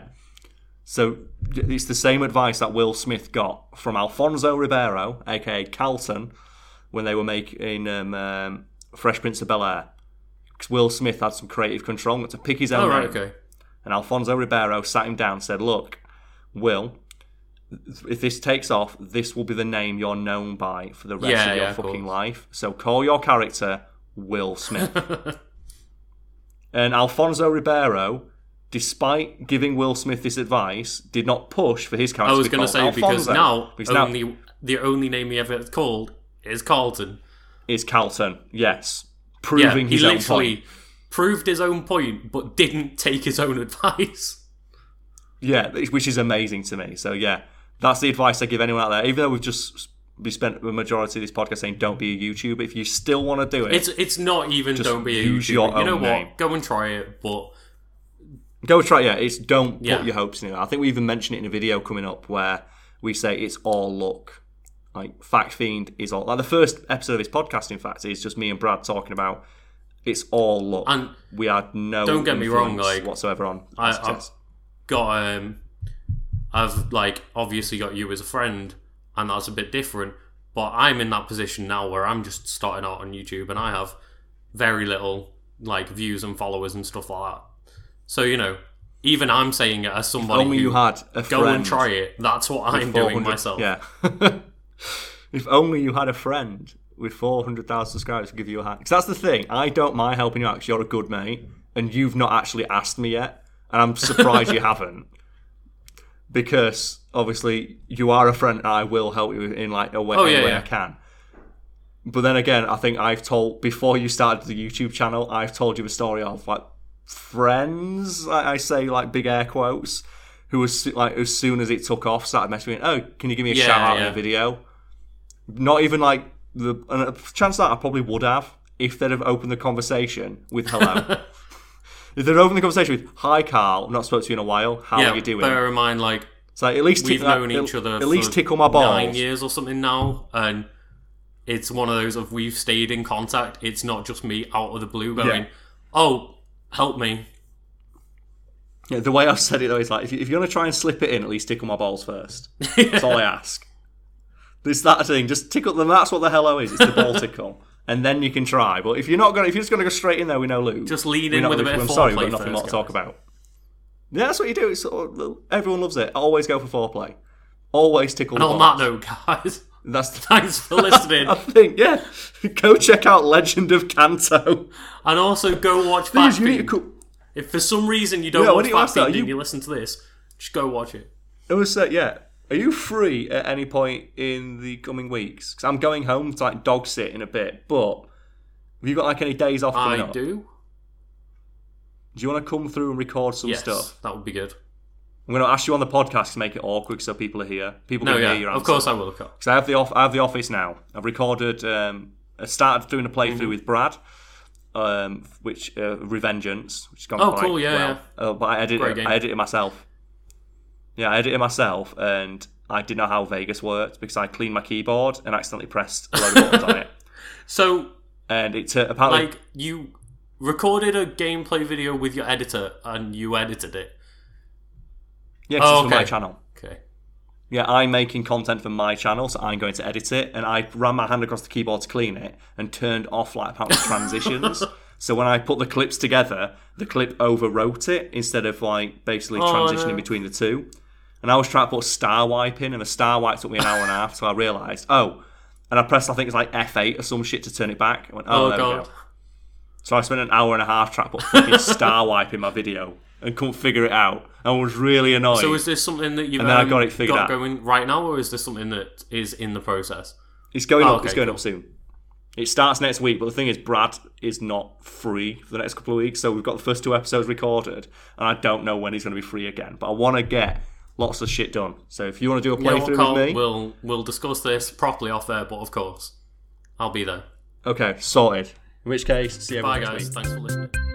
So it's the same advice that Will Smith got from Alfonso Ribeiro, aka Carlton, when they were making um, um, Fresh Prince of Bel Air. Because Will Smith had some creative control, got to pick his own Oh right, name. okay. And Alfonso Ribeiro sat him down and said, Look, Will, if this takes off, this will be the name you're known by for the rest Yeah, of your yeah, fucking course. life. So call your character Will Smith. and Alfonso Ribeiro, despite giving Will Smith this advice, did not push for his character. I was going to say because now Because now only the only name he ever called is Carlton. is Carlton, yes. Yeah, Proving he his own literally point. proved his own point, but didn't take his own advice. Yeah, which is amazing to me. So yeah, that's the advice I give anyone out there. Even though we've just we spent the majority of this podcast saying don't be a YouTuber, if you still want to do it, It's it's not even don't be a YouTuber. you know own what? name. Go and try it, but go try. Yeah, it's don't Yeah. put your hopes in it. I think we even mentioned it in a video coming up where we say it's all luck. Like Fact Fiend is all like the first episode of this podcast. In fact, is just me and Brad talking about it's all luck. And we had no don't get me wrong, like, whatsoever on I- success. got um I've like obviously got you as a friend and that's a bit different but I'm in that position now where I'm just starting out on YouTube and I have very little like views and followers and stuff like that so you know even I'm saying it as somebody Only who you had a go friend. and try it that's what I'm doing 400 myself Yeah. if only you had a friend with 400,000 subscribers to give you a hand. Because that's the thing. I don't mind helping you out because you're a good mate and you've not actually asked me yet. And I'm surprised you haven't. Because obviously you are a friend and I will help you in like a way, Oh, yeah, way yeah. I can. But then again, I think I've told before you started the YouTube channel, I've told you a story of like friends, I, I say like big air quotes, who was like as soon as it took off started messaging me. Oh, can you give me a Yeah, shout out in yeah. a video? Not even like the and a chance that I probably would have if they'd have opened the conversation with hello. if they'd opened the conversation with hi Carl, I've not spoke to you in a while. How yeah, are you doing? bear in mind, like So at least we've like, known each other At least for tickle my balls. nine years or something now, and it's one of those of we've stayed in contact. It's not just me out of the blue going, Yeah. "Oh, help me." Yeah, the way I've said it though is like if, you, if you're gonna try and slip it in, at least tickle my balls first. That's all I ask. It's that thing. Just tickle them. That's what the hello is. It's the ball tickle, and then you can try. But if you're not gonna, if you're just gonna go straight in there, we know Luke. Just lean in with a bit I'm sorry, we've got nothing more to talk about. Yeah, that's what you do. It's sort of, everyone loves it. Always go for foreplay. Always tickle. And on balls. that note, guys, that's. thanks for listening, I think yeah. Go check out Legend of Kanto. and also go watch Please, you need to. Backbeat. Co- If for some reason you don't Yeah, watch do you that? Backbeat and you- you listen to this, just go watch it. It was uh, yeah. Are you free at any point in the coming weeks? Because I'm going home to like dog sit in a bit. But have you got like any days off I up? do. Do you want to come through and record some Yes, stuff? that would be good. I'm going to ask you on the podcast to make it awkward so people are here. People No, can yeah, hear your answer. of course I will. Because I have the off- I have the office now. I've recorded. Um, I started doing a playthrough Mm-hmm. with Brad, um, which uh, Revengeance, which has gone Oh, quite cool, yeah, well. Uh, but I edited. It- I edited it myself. Yeah, I edited it myself, and I didn't know how Vegas worked because I cleaned my keyboard and accidentally pressed a load of buttons on it, So, and it uh, apparently like, you recorded a gameplay video with your editor and you edited it. Yeah, Oh, it's for my channel. Okay. Yeah, I'm making content for my channel, so I'm going to edit it. And I ran my hand across the keyboard to clean it and turned off like apparently transitions. so when I put the clips together, the clip overwrote it instead of like basically Oh, transitioning no. between the two. And I was trying to put star wipe in, and the star wipe took me an hour and a half. So I realised, oh, and I pressed I think it's like F8 or some shit to turn it back. I went, oh, Oh, there we God. go. So I spent an hour and a half trying to put fucking star wipe in my video and couldn't figure it out. I was really annoyed. So, is this something that you've And then I um, got it figured out. going right now, or is this something that is in the process? It's going Oh, up. It's going cool. up soon. It starts next week, but the thing is, Brad is not free for the next couple of weeks. So we've got the first two episodes recorded, and I don't know when he's going to be free again. But I want to get lots of shit done. So if you want to do a playthrough with me, we'll we'll discuss this properly off there, but of course, I'll be there. okay, sorted. In which case, see you Bye, guys. week. Thanks for listening.